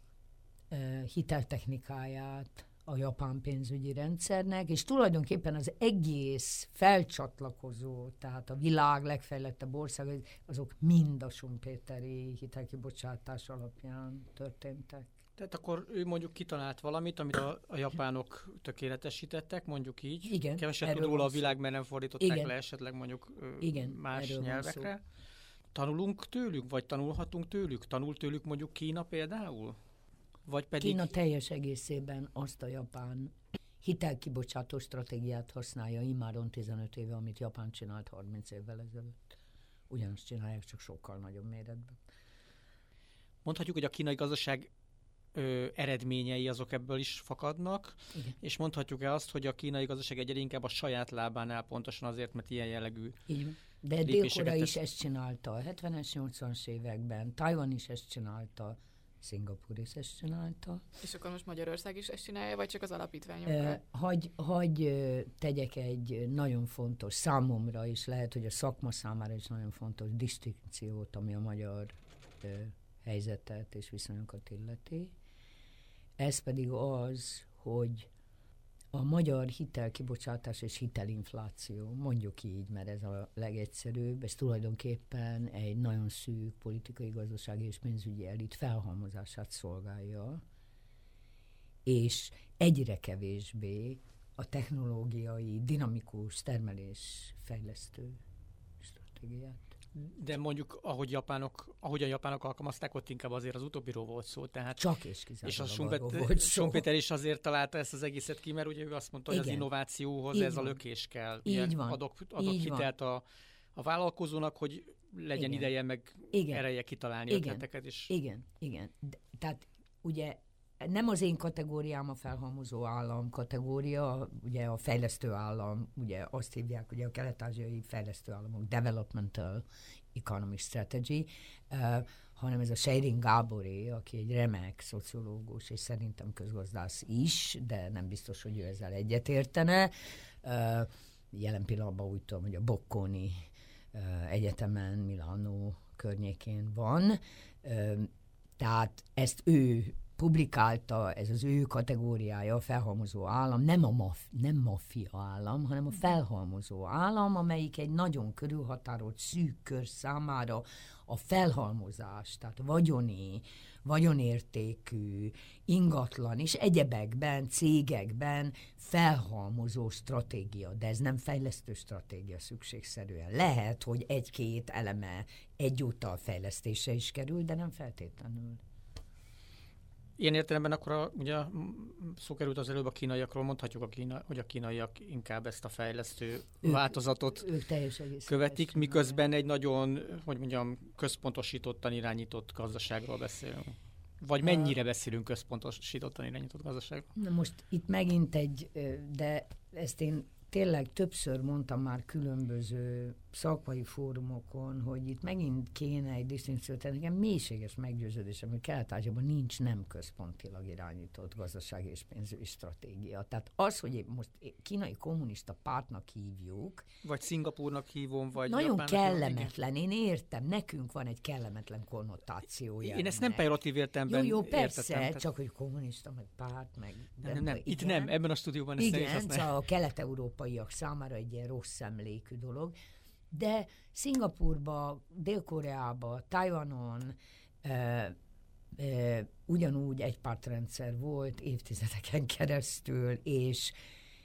uh, hiteltechnikáját, a japán pénzügyi rendszernek, és tulajdonképpen az egész felcsatlakozó, tehát a világ legfejlettebb ország, azok mind a Sumpéteri hitelkibocsátás alapján történtek. Tehát akkor ő mondjuk kitalált valamit, amit a, a japánok tökéletesítettek, mondjuk így. Igen. Keveset tud róla a világ, mert nem fordították Igen. le esetleg mondjuk Igen, más nyelvekre. Tanulunk tőlük, vagy tanulhatunk tőlük? Tanul tőlük mondjuk Kína például? Vagy pedig... Kína teljes egészében azt a japán hitelkibocsátó stratégiát használja immáron 15 éve, amit Japán csinált 30 évvel ezelőtt. Ugyanazt csinálják, csak sokkal nagyobb méretben. Mondhatjuk, hogy a kínai gazdaság ö, eredményei azok ebből is fakadnak, Igen. és mondhatjuk el azt, hogy a kínai gazdaság egyre inkább a saját lábánál pontosan azért, mert ilyen jellegű Igen. De Dél-Korea is ezt csinálta a 70-es, 80-as években, Taiwan is ezt csinálta, Szingapúr is ezt csinálta. És akkor most Magyarország is ezt csinálja, vagy csak az alapítványokkal? Eh, hagy, hagy tegyek egy nagyon fontos számomra is, lehet, hogy a szakma számára is nagyon fontos distinkciót, ami a magyar eh, helyzetet és viszonyokat illeti. Ez pedig az, hogy a magyar hitelkibocsátás és hitelinfláció, mondjuk így, mert ez a legegyszerűbb, ez tulajdonképpen egy nagyon szűk politikai, gazdasági és pénzügyi elit felhalmozását szolgálja, és egyre kevésbé a technológiai, dinamikus termelés fejlesztő stratégiát. De mondjuk, ahogy, japánok, ahogy a japánok alkalmazták, ott inkább azért az utóbbiról volt szó. Tehát, Csak és kizárólag És a Schumpeter, Schumpeter is azért találta ezt az egészet ki, mert ugye ő azt mondta, hogy Igen. az innovációhoz Így ez van. a lökés kell. Így Ilyen van. Adok, adok Így hitelt a, a vállalkozónak, hogy legyen Igen. ideje meg Igen. ereje kitalálni Igen. ötleteket. is. Igen, Igen. De, tehát ugye nem az én kategóriám a felhalmozó állam kategória, ugye a fejlesztő állam, ugye azt hívják, ugye a kelet-ázsiai fejlesztő államok developmental economic strategy, uh, hanem ez a Sherin Gáboré, aki egy remek szociológus, és szerintem közgazdász is, de nem biztos, hogy ő ezzel egyetértene. Uh, jelen pillanatban úgy tudom, hogy a Bocconi uh, Egyetemen, Milano környékén van, tehát ezt ő publikálta, ez az ő kategóriája, a felhalmozó állam, nem a maf, nem maffia állam, hanem a felhalmozó állam, amelyik egy nagyon körülhatárolt szűk kör számára a felhalmozás, tehát vagyoni, vagyonértékű, ingatlan és egyebekben, cégekben felhalmozó stratégia, de ez nem fejlesztő stratégia szükségszerűen. Lehet, hogy egy-két eleme egyúttal fejlesztése is kerül, de nem feltétlenül. Ilyen értelemben akkor a, ugye szó került az előbb a kínaiakról, mondhatjuk, a kína, hogy a kínaiak inkább ezt a fejlesztő ők, változatot ők követik, miközben egy nagyon, hogy mondjam, központosítottan irányított gazdaságról beszélünk. Vagy mennyire beszélünk központosítottan irányított gazdaságról? Na most itt megint egy, de ezt én tényleg többször mondtam már különböző szakmai fórumokon, hogy itt megint kéne egy disztinkciót, tehát nekem mélységes meggyőződésem, hogy kelet nincs nem központilag irányított gazdasági és pénzügyi stratégia. Tehát az, hogy most kínai kommunista pártnak hívjuk, vagy Szingapúrnak hívom, vagy nagyon Japánnak kellemetlen, én értem, nekünk van egy kellemetlen konnotációja. Én ezt nem pejoratív értemben Jó, jó, persze, értettem, tehát... csak hogy kommunista, meg párt, meg... Nem, nem, nem. itt nem, ebben a stúdióban ezt Igen, szóval a kelet-európaiak számára egy ilyen rossz emlékű dolog de Szingapurba, Dél-Koreába, Tajvanon e, e, ugyanúgy egy pártrendszer volt évtizedeken keresztül, és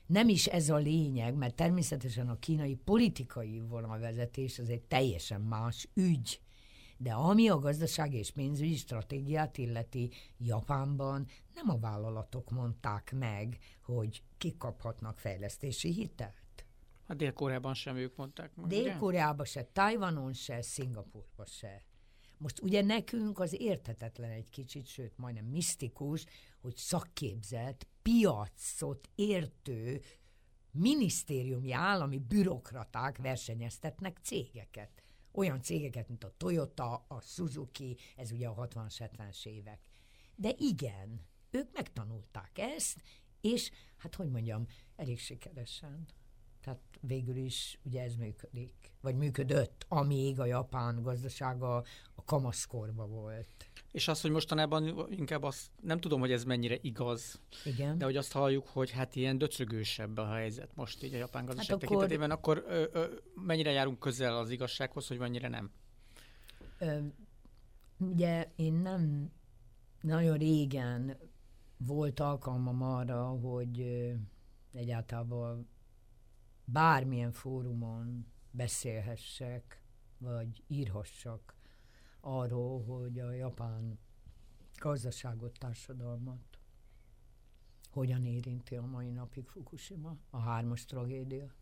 nem is ez a lényeg, mert természetesen a kínai politikai vonalvezetés az egy teljesen más ügy. De ami a gazdaság és pénzügyi stratégiát illeti Japánban, nem a vállalatok mondták meg, hogy kik kaphatnak fejlesztési hitelt. A Dél-Koreában sem ők mondták meg, Dél-Koreában se, Tajvanon se, Szingapurban se. Most ugye nekünk az értetetlen egy kicsit, sőt majdnem misztikus, hogy szakképzett, piacot értő minisztériumi állami bürokraták versenyeztetnek cégeket. Olyan cégeket, mint a Toyota, a Suzuki, ez ugye a 60-70-es évek. De igen, ők megtanulták ezt, és hát hogy mondjam, elég sikeresen. Tehát végül is ugye ez működik, vagy működött, amíg a japán gazdasága a kamaszkorba volt. És az, hogy mostanában inkább azt, nem tudom, hogy ez mennyire igaz, Igen. de hogy azt halljuk, hogy hát ilyen döcögősebb a helyzet most így a japán hát gazdaság hát akkor, tekintetében, akkor ö, ö, mennyire járunk közel az igazsághoz, hogy mennyire nem? Ö, ugye én nem nagyon régen volt alkalmam arra, hogy egyáltalán bármilyen fórumon beszélhessek, vagy írhassak arról, hogy a japán gazdaságot, társadalmat hogyan érinti a mai napig Fukushima, a hármas tragédia.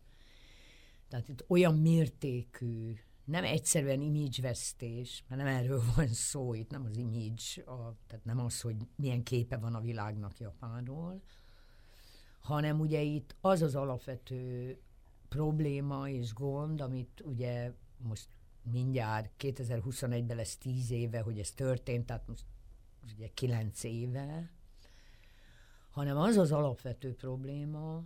Tehát itt olyan mértékű, nem egyszerűen image-vesztés, mert nem erről van szó, itt nem az image, a, tehát nem az, hogy milyen képe van a világnak Japánról, hanem ugye itt az az alapvető probléma és gond, amit ugye most mindjárt 2021-ben lesz 10 éve, hogy ez történt, tehát most ugye 9 éve, hanem az az alapvető probléma,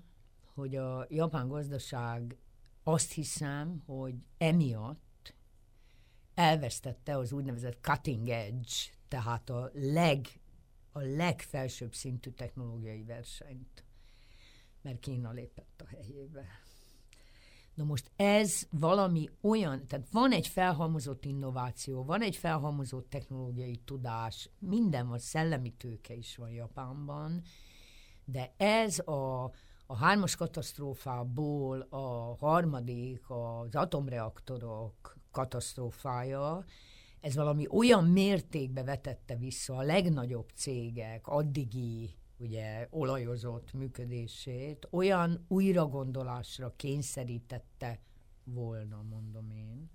hogy a japán gazdaság azt hiszem, hogy emiatt elvesztette az úgynevezett cutting edge, tehát a, leg, a legfelsőbb szintű technológiai versenyt, mert Kína lépett a helyébe. Na most ez valami olyan, tehát van egy felhalmozott innováció, van egy felhalmozott technológiai tudás, minden van, szellemi tőke is van Japánban, de ez a, a hármas katasztrófából a harmadik, az atomreaktorok katasztrófája, ez valami olyan mértékbe vetette vissza a legnagyobb cégek addigi ugye olajozott működését olyan újragondolásra kényszerítette volna, mondom én,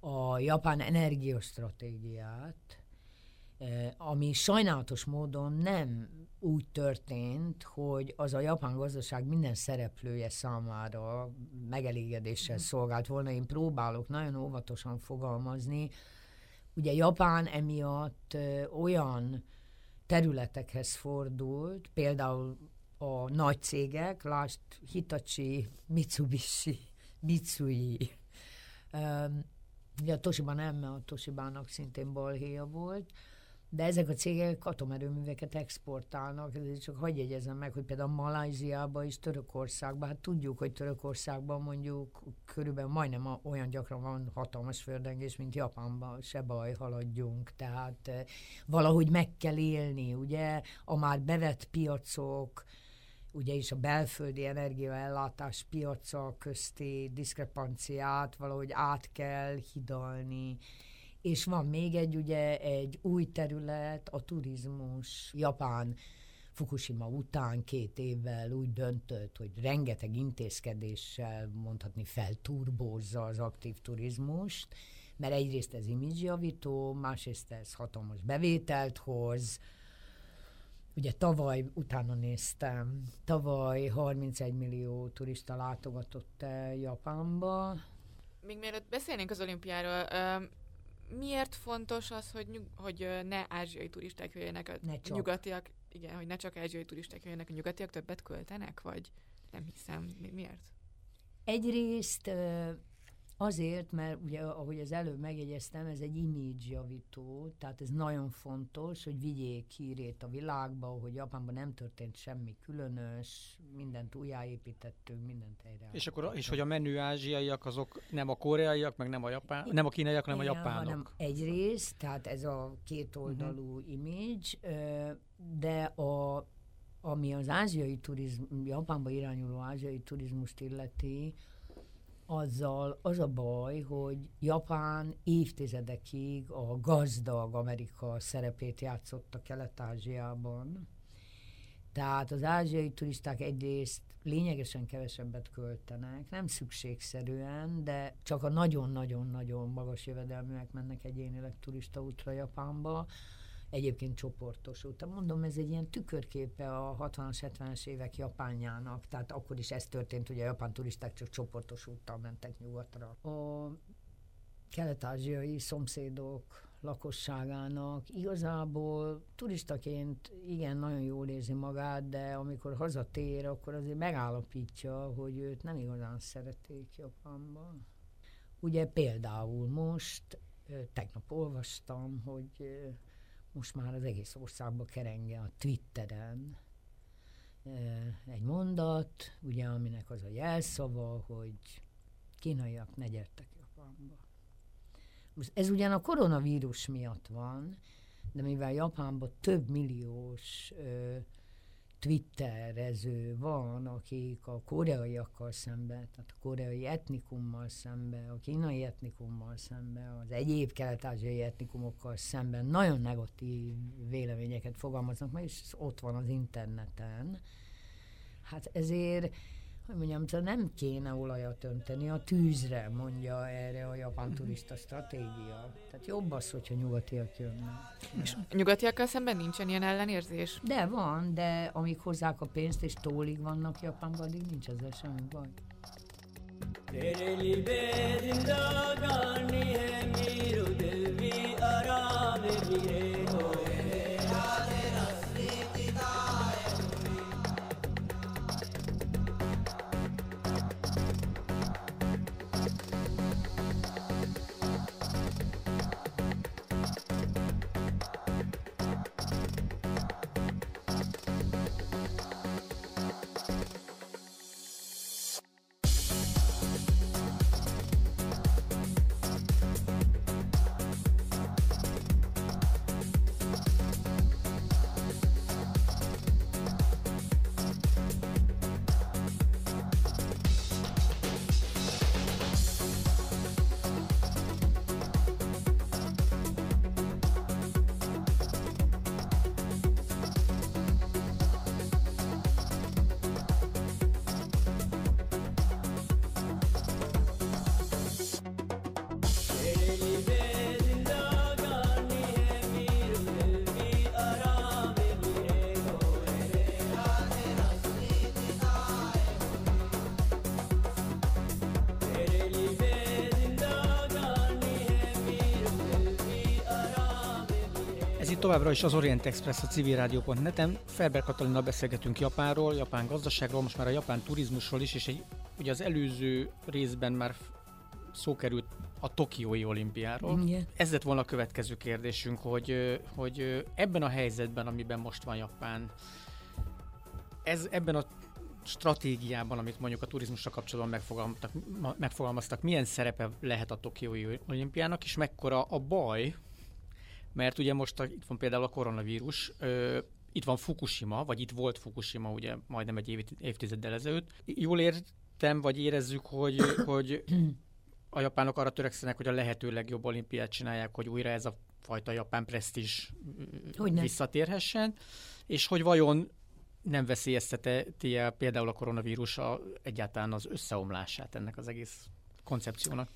a japán energiastratégiát, eh, ami sajnálatos módon nem úgy történt, hogy az a japán gazdaság minden szereplője számára megelégedéssel szolgált volna. Én próbálok nagyon óvatosan fogalmazni. Ugye Japán emiatt eh, olyan területekhez fordult, például a nagy cégek, lásd Hitachi, Mitsubishi, Mitsui. Um, ugye a Toshiba nem, mert a Toshibának szintén balhéja volt, de ezek a cégek atomerőműveket exportálnak, ez csak hagyj jegyezem meg, hogy például Malajziában és Törökországban, hát tudjuk, hogy Törökországban mondjuk körülbelül majdnem olyan gyakran van hatalmas földengés, mint Japánban, se baj, haladjunk, tehát eh, valahogy meg kell élni, ugye, a már bevett piacok, ugye is a belföldi energiaellátás piaca közti diszkrepanciát valahogy át kell hidalni, és van még egy, ugye, egy új terület, a turizmus. Japán Fukushima után két évvel úgy döntött, hogy rengeteg intézkedéssel mondhatni felturbózza az aktív turizmust, mert egyrészt ez imidzsjavító, másrészt ez hatalmas bevételt hoz, Ugye tavaly, utána néztem, tavaly 31 millió turista látogatott Japánba, még mielőtt beszélnénk az olimpiáról, miért fontos az, hogy, nyug, hogy ne ázsiai turisták jöjjenek, a ne csak. nyugatiak, igen, hogy ne csak ázsiai turisták jöjjenek, a nyugatiak többet költenek, vagy nem hiszem, mi, miért? Egyrészt Azért, mert ugye, ahogy az előbb megjegyeztem, ez egy image javító, tehát ez nagyon fontos, hogy vigyék hírét a világba, hogy Japánban nem történt semmi különös, mindent újjáépítettünk, mindent helyre. És akkor, és hogy a menő ázsiaiak azok nem a koreaiak, meg nem a japán, nem a kínaiak, hanem Igen, a japánok. Hanem egyrészt, tehát ez a kétoldalú uh-huh. image, de a ami az ázsiai turizmus, Japánba irányuló ázsiai turizmust illeti, azzal az a baj, hogy Japán évtizedekig a gazdag Amerika szerepét játszotta Kelet-Ázsiában. Tehát az ázsiai turisták egyrészt lényegesen kevesebbet költenek, nem szükségszerűen, de csak a nagyon-nagyon-nagyon magas jövedelműek mennek egyénileg turista útra Japánba egyébként csoportosult. Mondom, ez egy ilyen tükörképe a 60-as, 70-es évek Japánjának, tehát akkor is ez történt, hogy a japán turisták csak csoportos mentek nyugatra. A kelet-ázsiai szomszédok lakosságának igazából turistaként igen, nagyon jól érzi magát, de amikor hazatér, akkor azért megállapítja, hogy őt nem igazán szerették Japánban. Ugye például most, tegnap olvastam, hogy most már az egész országba kerenge a Twitteren egy mondat, ugye, aminek az a jelszava, hogy kínaiak ne gyertek Japánba. Most ez ugyan a koronavírus miatt van, de mivel Japánban több milliós ö, twitterező van, akik a koreaiakkal szemben, tehát a koreai etnikummal szemben, a kínai etnikummal szemben, az egyéb kelet-ázsiai etnikumokkal szemben nagyon negatív véleményeket fogalmaznak, mert is ott van az interneten. Hát ezért hogy mondjam, szóval nem kéne olajat önteni a tűzre, mondja erre a japán turista stratégia. Tehát jobb az, hogyha nyugatiak jönnek. És nyugatiakkal szemben nincsen ilyen ellenérzés? De van, de amíg hozzák a pénzt és tólig vannak Japánban, addig nincs ezzel semmi baj. तेरे itt továbbra is az Orient Express a civilrádió.net-en. Ferber Katalinnal beszélgetünk Japánról, japán gazdaságról, most már a japán turizmusról is, és egy, ugye az előző részben már szó került a Tokiói olimpiáról. Yeah. Ez lett volna a következő kérdésünk, hogy, hogy ebben a helyzetben, amiben most van Japán, ez ebben a stratégiában, amit mondjuk a turizmusra kapcsolatban megfogalmaztak, megfogalmaztak milyen szerepe lehet a Tokiói olimpiának, és mekkora a baj, mert ugye most a, itt van például a koronavírus, ö, itt van Fukushima, vagy itt volt Fukushima ugye majdnem egy év, évtizeddel ezelőtt. Jól értem, vagy érezzük, hogy, hogy a japánok arra törekszenek, hogy a lehető legjobb olimpiát csinálják, hogy újra ez a fajta japán presztízs visszatérhessen, és hogy vajon nem veszélyezteti el például a koronavírus a, egyáltalán az összeomlását ennek az egész koncepciónak?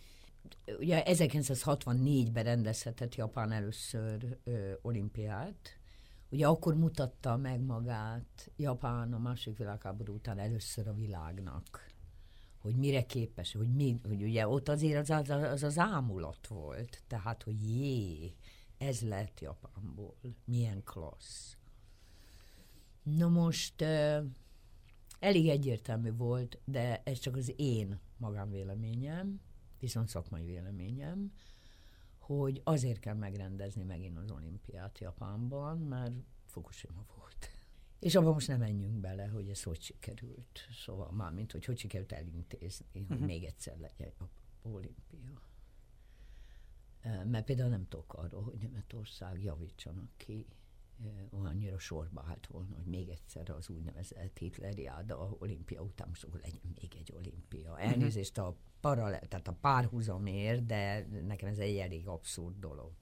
Ugye 1964-ben rendezhetett Japán először ö, olimpiát. Ugye akkor mutatta meg magát Japán a második világháború után először a világnak, hogy mire képes, hogy, mi, hogy ugye ott azért az az, az az ámulat volt, tehát, hogy jé, ez lett Japánból, milyen klassz. Na most uh, elég egyértelmű volt, de ez csak az én magánvéleményem, viszont szakmai véleményem, hogy azért kell megrendezni megint az olimpiát Japánban, mert Fukushima volt. És abban most nem menjünk bele, hogy ez hogy sikerült. Szóval már, mint hogy hogy sikerült elintézni, uh-huh. hogy mhm. még egyszer legyen a olimpia. Mert például nem tudok arról, hogy Németország javítsanak ki annyira sorba állt volna, hogy még egyszer az úgynevezett Hitleriáda olimpia után most akkor legyen még egy olimpia. Mhm. Elnézést a paralel, tehát a párhuzamért, de nekem ez egy elég abszurd dolog.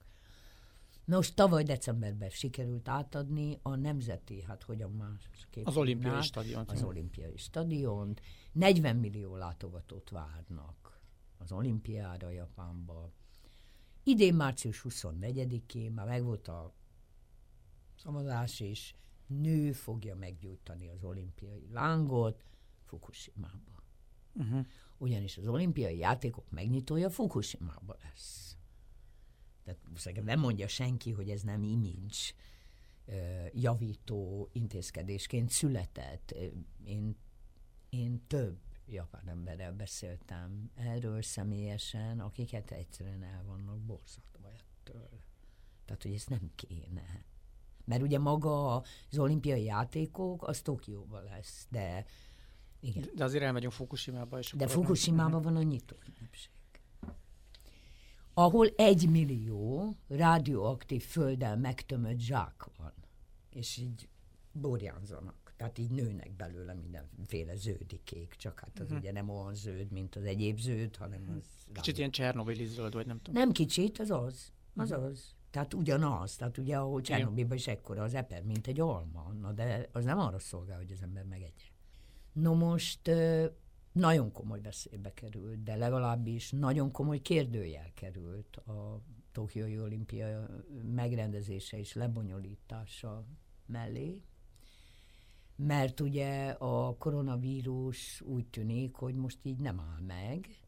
Nos, tavaly decemberben sikerült átadni a nemzeti, hát hogyan másképp. Az olimpiai stadiont. Az olimpiai stadiont. 40 millió látogatót várnak az olimpiára Japánba. Idén március 24-én már megvolt a szavazás, és nő fogja meggyújtani az olimpiai lángot Fukushima-ba. Uh-huh. Ugyanis az olimpiai játékok megnyitója Fukushima-ba lesz. Tehát nem mondja senki, hogy ez nem image javító intézkedésként született. Én, én több japán emberrel beszéltem erről személyesen, akiket egyszerűen el vannak borzadva ettől. Tehát, hogy ez nem kéne. Mert ugye maga az olimpiai játékok, az Tokióban lesz, de igen. De azért elmegyünk Fukushima-ba. És de Fukushima-ban van a nyitó ünnepség. Ahol egy millió radioaktív földdel megtömött zsák van. És így borjánzanak. Tehát így nőnek belőle mindenféle zöldikék, csak hát az uh-huh. ugye nem olyan zöld, mint az egyéb zöld, hanem az... Kicsit rádió. ilyen Csernobili zöld, vagy nem tudom. Nem kicsit, az az. Az uh-huh. az. Tehát ugyanaz, tehát ugye ahol Csernobilban is ekkora az eper, mint egy alma, na de az nem arra szolgál, hogy az ember megegye. No most nagyon komoly veszélybe került, de legalábbis nagyon komoly kérdőjel került a Tokiói olimpia megrendezése és lebonyolítása mellé, mert ugye a koronavírus úgy tűnik, hogy most így nem áll meg,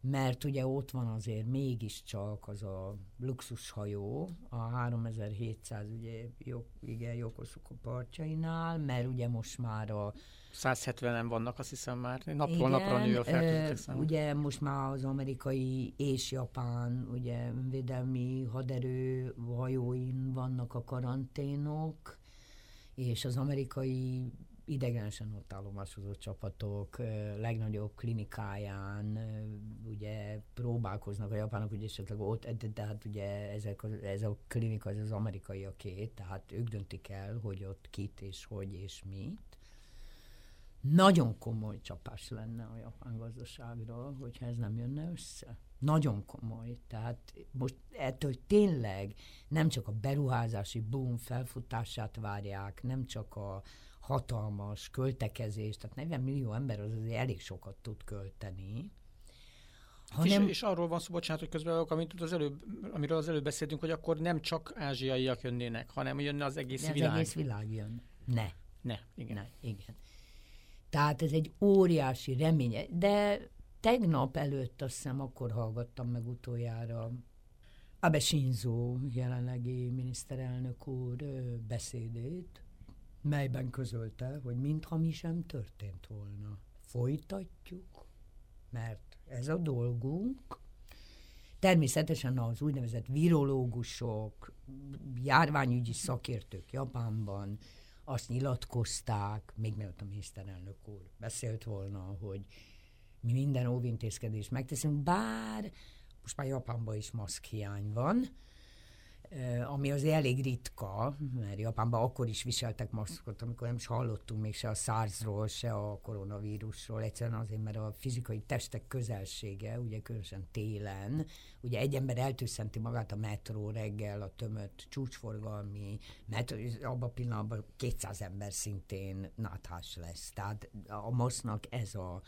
mert ugye ott van azért mégiscsak az a luxushajó, a 3700 ugye, jó, igen, Jokosuko partjainál, mert ugye most már a 170-en vannak, azt hiszem már. Napról Igen, napra nő a fertőzöttek Ugye most már az amerikai és japán ugye védelmi haderő hajóin vannak a karanténok, és az amerikai idegenesen ott állomásozó csapatok legnagyobb klinikáján ugye próbálkoznak a japánok, hogy esetleg ott, de hát ugye ezek, ez a klinika az az amerikaiaké, tehát ők döntik el, hogy ott kit és hogy és mit. Nagyon komoly csapás lenne a japán gazdaságra, hogyha ez nem jönne össze. Nagyon komoly. Tehát most ettől tényleg nem csak a beruházási boom felfutását várják, nem csak a hatalmas költekezés, tehát 40 millió ember az azért elég sokat tud költeni. Hanem... És, és arról van szó, bocsánat, hogy közben amit az előbb, amiről az előbb beszéltünk, hogy akkor nem csak ázsiaiak jönnének, hanem jönne az egész De világ. Az egész világ jön. Ne. Ne, igen. Ne, igen. Tehát ez egy óriási reménye. De tegnap előtt, azt hiszem, akkor hallgattam meg utoljára Abe Shinzo jelenlegi miniszterelnök úr beszédét, melyben közölte, hogy mintha mi sem történt volna. Folytatjuk, mert ez a dolgunk. Természetesen az úgynevezett virológusok, járványügyi szakértők Japánban azt nyilatkozták, még mielőtt a miniszterelnök úr beszélt volna, hogy mi minden óvintézkedést megteszünk, bár most már Japánban is maszkhiány van, ami azért elég ritka, mert Japánban akkor is viseltek maszkot, amikor nem is hallottunk még se a SARS-ról, se a koronavírusról, egyszerűen azért, mert a fizikai testek közelsége, ugye különösen télen, ugye egy ember eltűszenti magát a metró reggel, a tömött csúcsforgalmi metró, abban a pillanatban 200 ember szintén náthás lesz. Tehát a masznak ez a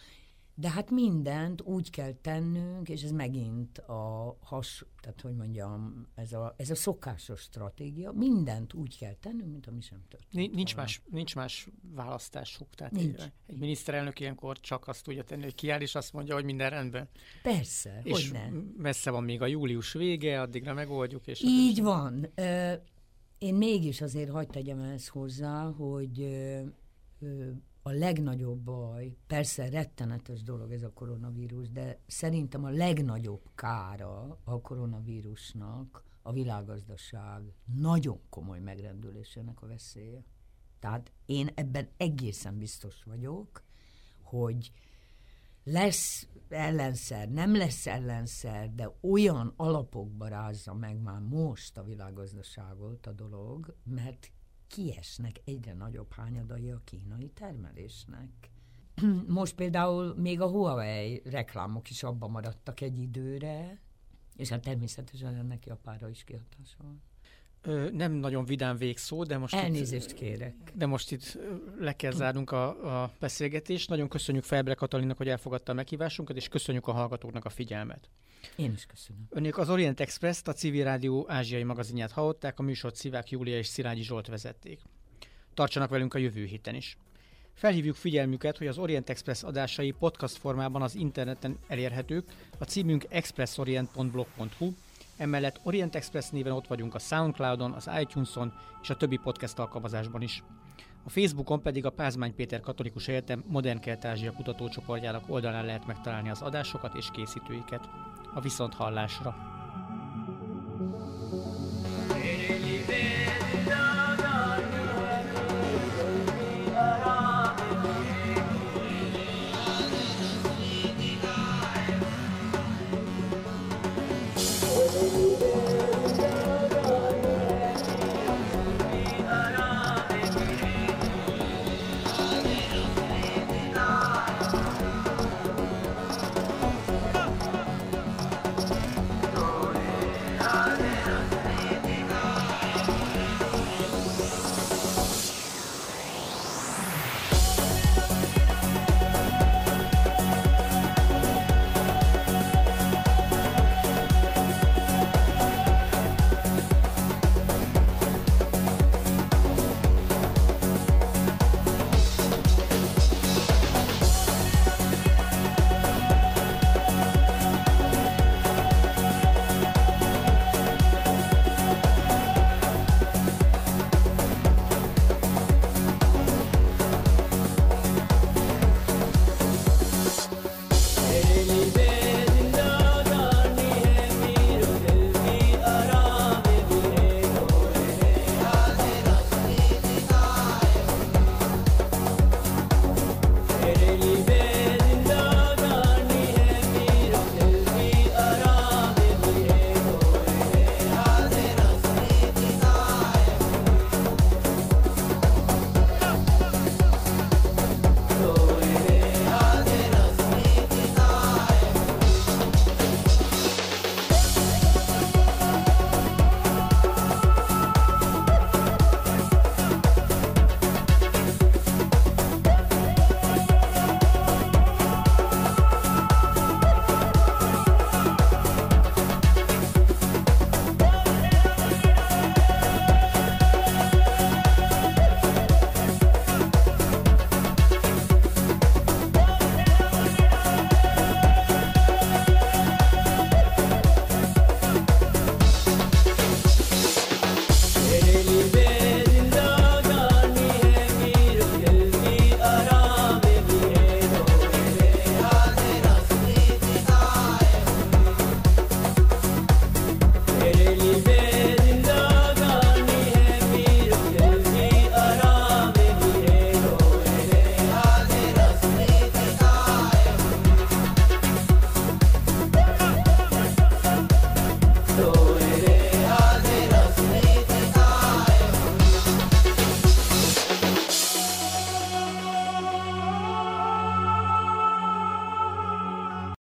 De hát mindent úgy kell tennünk, és ez megint a has, tehát hogy mondjam, ez a, ez a szokásos stratégia, mindent úgy kell tennünk, mint ami sem történt. Nincs más, nincs más választásuk. Tehát nincs. Egy, egy miniszterelnök ilyenkor csak azt tudja tenni, hogy kiáll, és azt mondja, hogy minden rendben. Persze, és hogy ne. messze van még a július vége, addigra megoldjuk. És Így van. Én mégis azért hagyd tegyem ezt hozzá, hogy a legnagyobb baj, persze rettenetes dolog ez a koronavírus, de szerintem a legnagyobb kára a koronavírusnak a világgazdaság nagyon komoly megrendülésének a veszélye. Tehát én ebben egészen biztos vagyok, hogy lesz ellenszer, nem lesz ellenszer, de olyan alapokba rázza meg már most a világgazdaságot a dolog, mert kiesnek egyre nagyobb hányadai a kínai termelésnek. Most például még a Huawei reklámok is abban maradtak egy időre, és hát természetesen ennek Japára is kihatása van. Ö, nem nagyon vidám végszó, de most Elnézést itt, kérek. De most itt le kell zárnunk a, a beszélgetést. Nagyon köszönjük Felbre Katalinnak, hogy elfogadta a meghívásunkat, és köszönjük a hallgatóknak a figyelmet. Én is köszönöm. Önök az Orient Express-t, a Civil Rádió ázsiai magazinját hallották, a műsort Szivák Júlia és Szilágyi Zsolt vezették. Tartsanak velünk a jövő héten is. Felhívjuk figyelmüket, hogy az Orient Express adásai podcast formában az interneten elérhetők, a címünk expressorient.blog.hu, emellett Orient Express néven ott vagyunk a Soundcloudon, az iTunes-on és a többi podcast alkalmazásban is. A Facebookon pedig a Pázmány Péter Katolikus Egyetem Modern Kelet-Ázsia kutatócsoportjának oldalán lehet megtalálni az adásokat és készítőiket. A viszont hallásra!